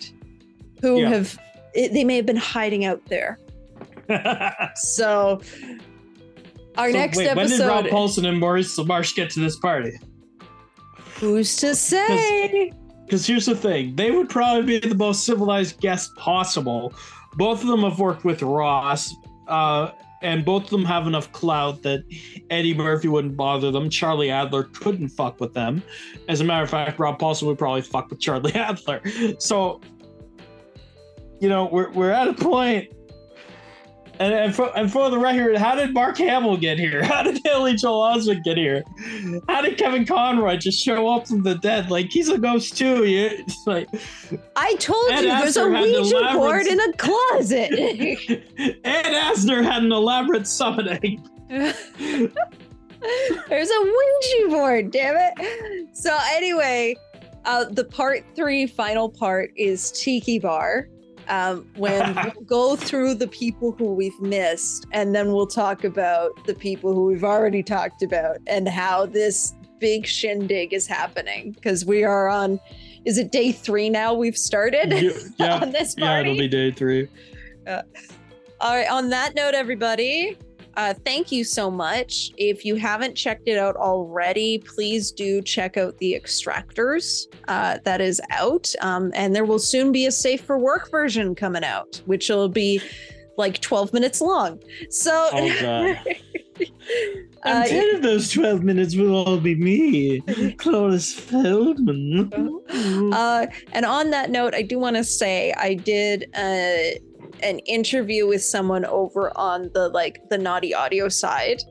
who Yeah. have it- they may have been hiding out there. So our So next wait, when did Rob Paulsen and Maurice LaMarche get to this party? Who's to say? Because here's the thing, they would probably be the most civilized guests possible. Both of them have worked with Ross, uh, and both of them have enough clout that Eddie Murphy wouldn't bother them. Charlie Adler couldn't fuck with them. As a matter of fact, Rob Paulsen would probably fuck with Charlie Adler. So, you know, we're, we're at a point And, and, for, and for the record, how did Mark Hamill get here? How did Haley Joel Osment get here? How did Kevin Conroy just show up from the dead? Like he's a ghost too. You, it's like I told Ed you there's a Asner Ouija elaborate- board in a closet. Ed Asner had an elaborate summoning. There's a Ouija board, damn it. So anyway, uh, the part three final part is Tiki Bar. Um, when we'll go through the people who we've missed, and then we'll talk about the people who we've already talked about and how this big shindig is happening. Because we are on, is it day three now? We've started yeah, on this yeah, it'll be day three. All right. On that note, everybody, uh, thank you so much. If you haven't checked it out already, please do check out the Extractors uh, that is out. Um, and there will soon be a Safe for Work version coming out, which will be like 12 minutes long. So, Oh god. uh, 10 of those 12 minutes will all be me, Cloris Feldman. Uh, and on that note, I do want to say I did uh, an interview with someone over on the like the naughty audio side,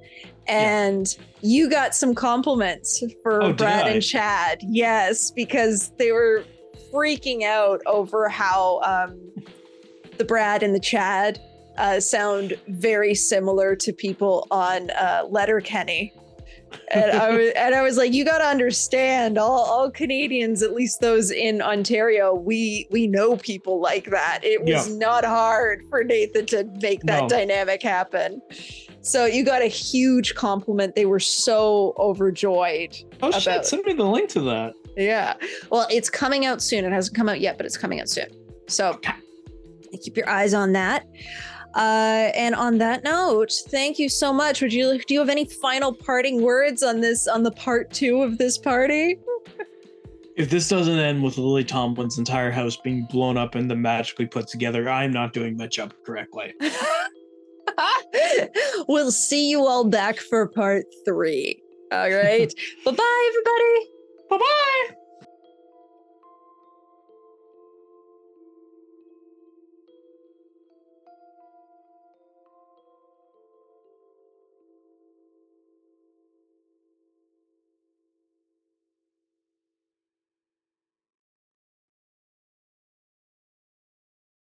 and you got some compliments for Oh, Brad and Chad. Yes, because they were freaking out over how um, the Brad and the Chad uh, sound very similar to people on uh, Letterkenny and I was and I was like, you got to understand, all, all Canadians, at least those in Ontario, we we know people like that. It was Yeah. not hard for Nathan to make that No. dynamic happen. So you got a huge compliment. They were so overjoyed. oh shit, send me the link to that. Yeah. Well, it's coming out soon. It hasn't come out yet, but it's coming out soon. So keep your eyes on that. Uh, and on that note, thank you so much. Would you do you have any final parting words on this on the part two of this party? If this doesn't end with Lily Tomlin's entire house being blown up and then magically put together, I'm not doing my job correctly. we'll see you all back for part three. All right. bye bye, everybody. Bye bye.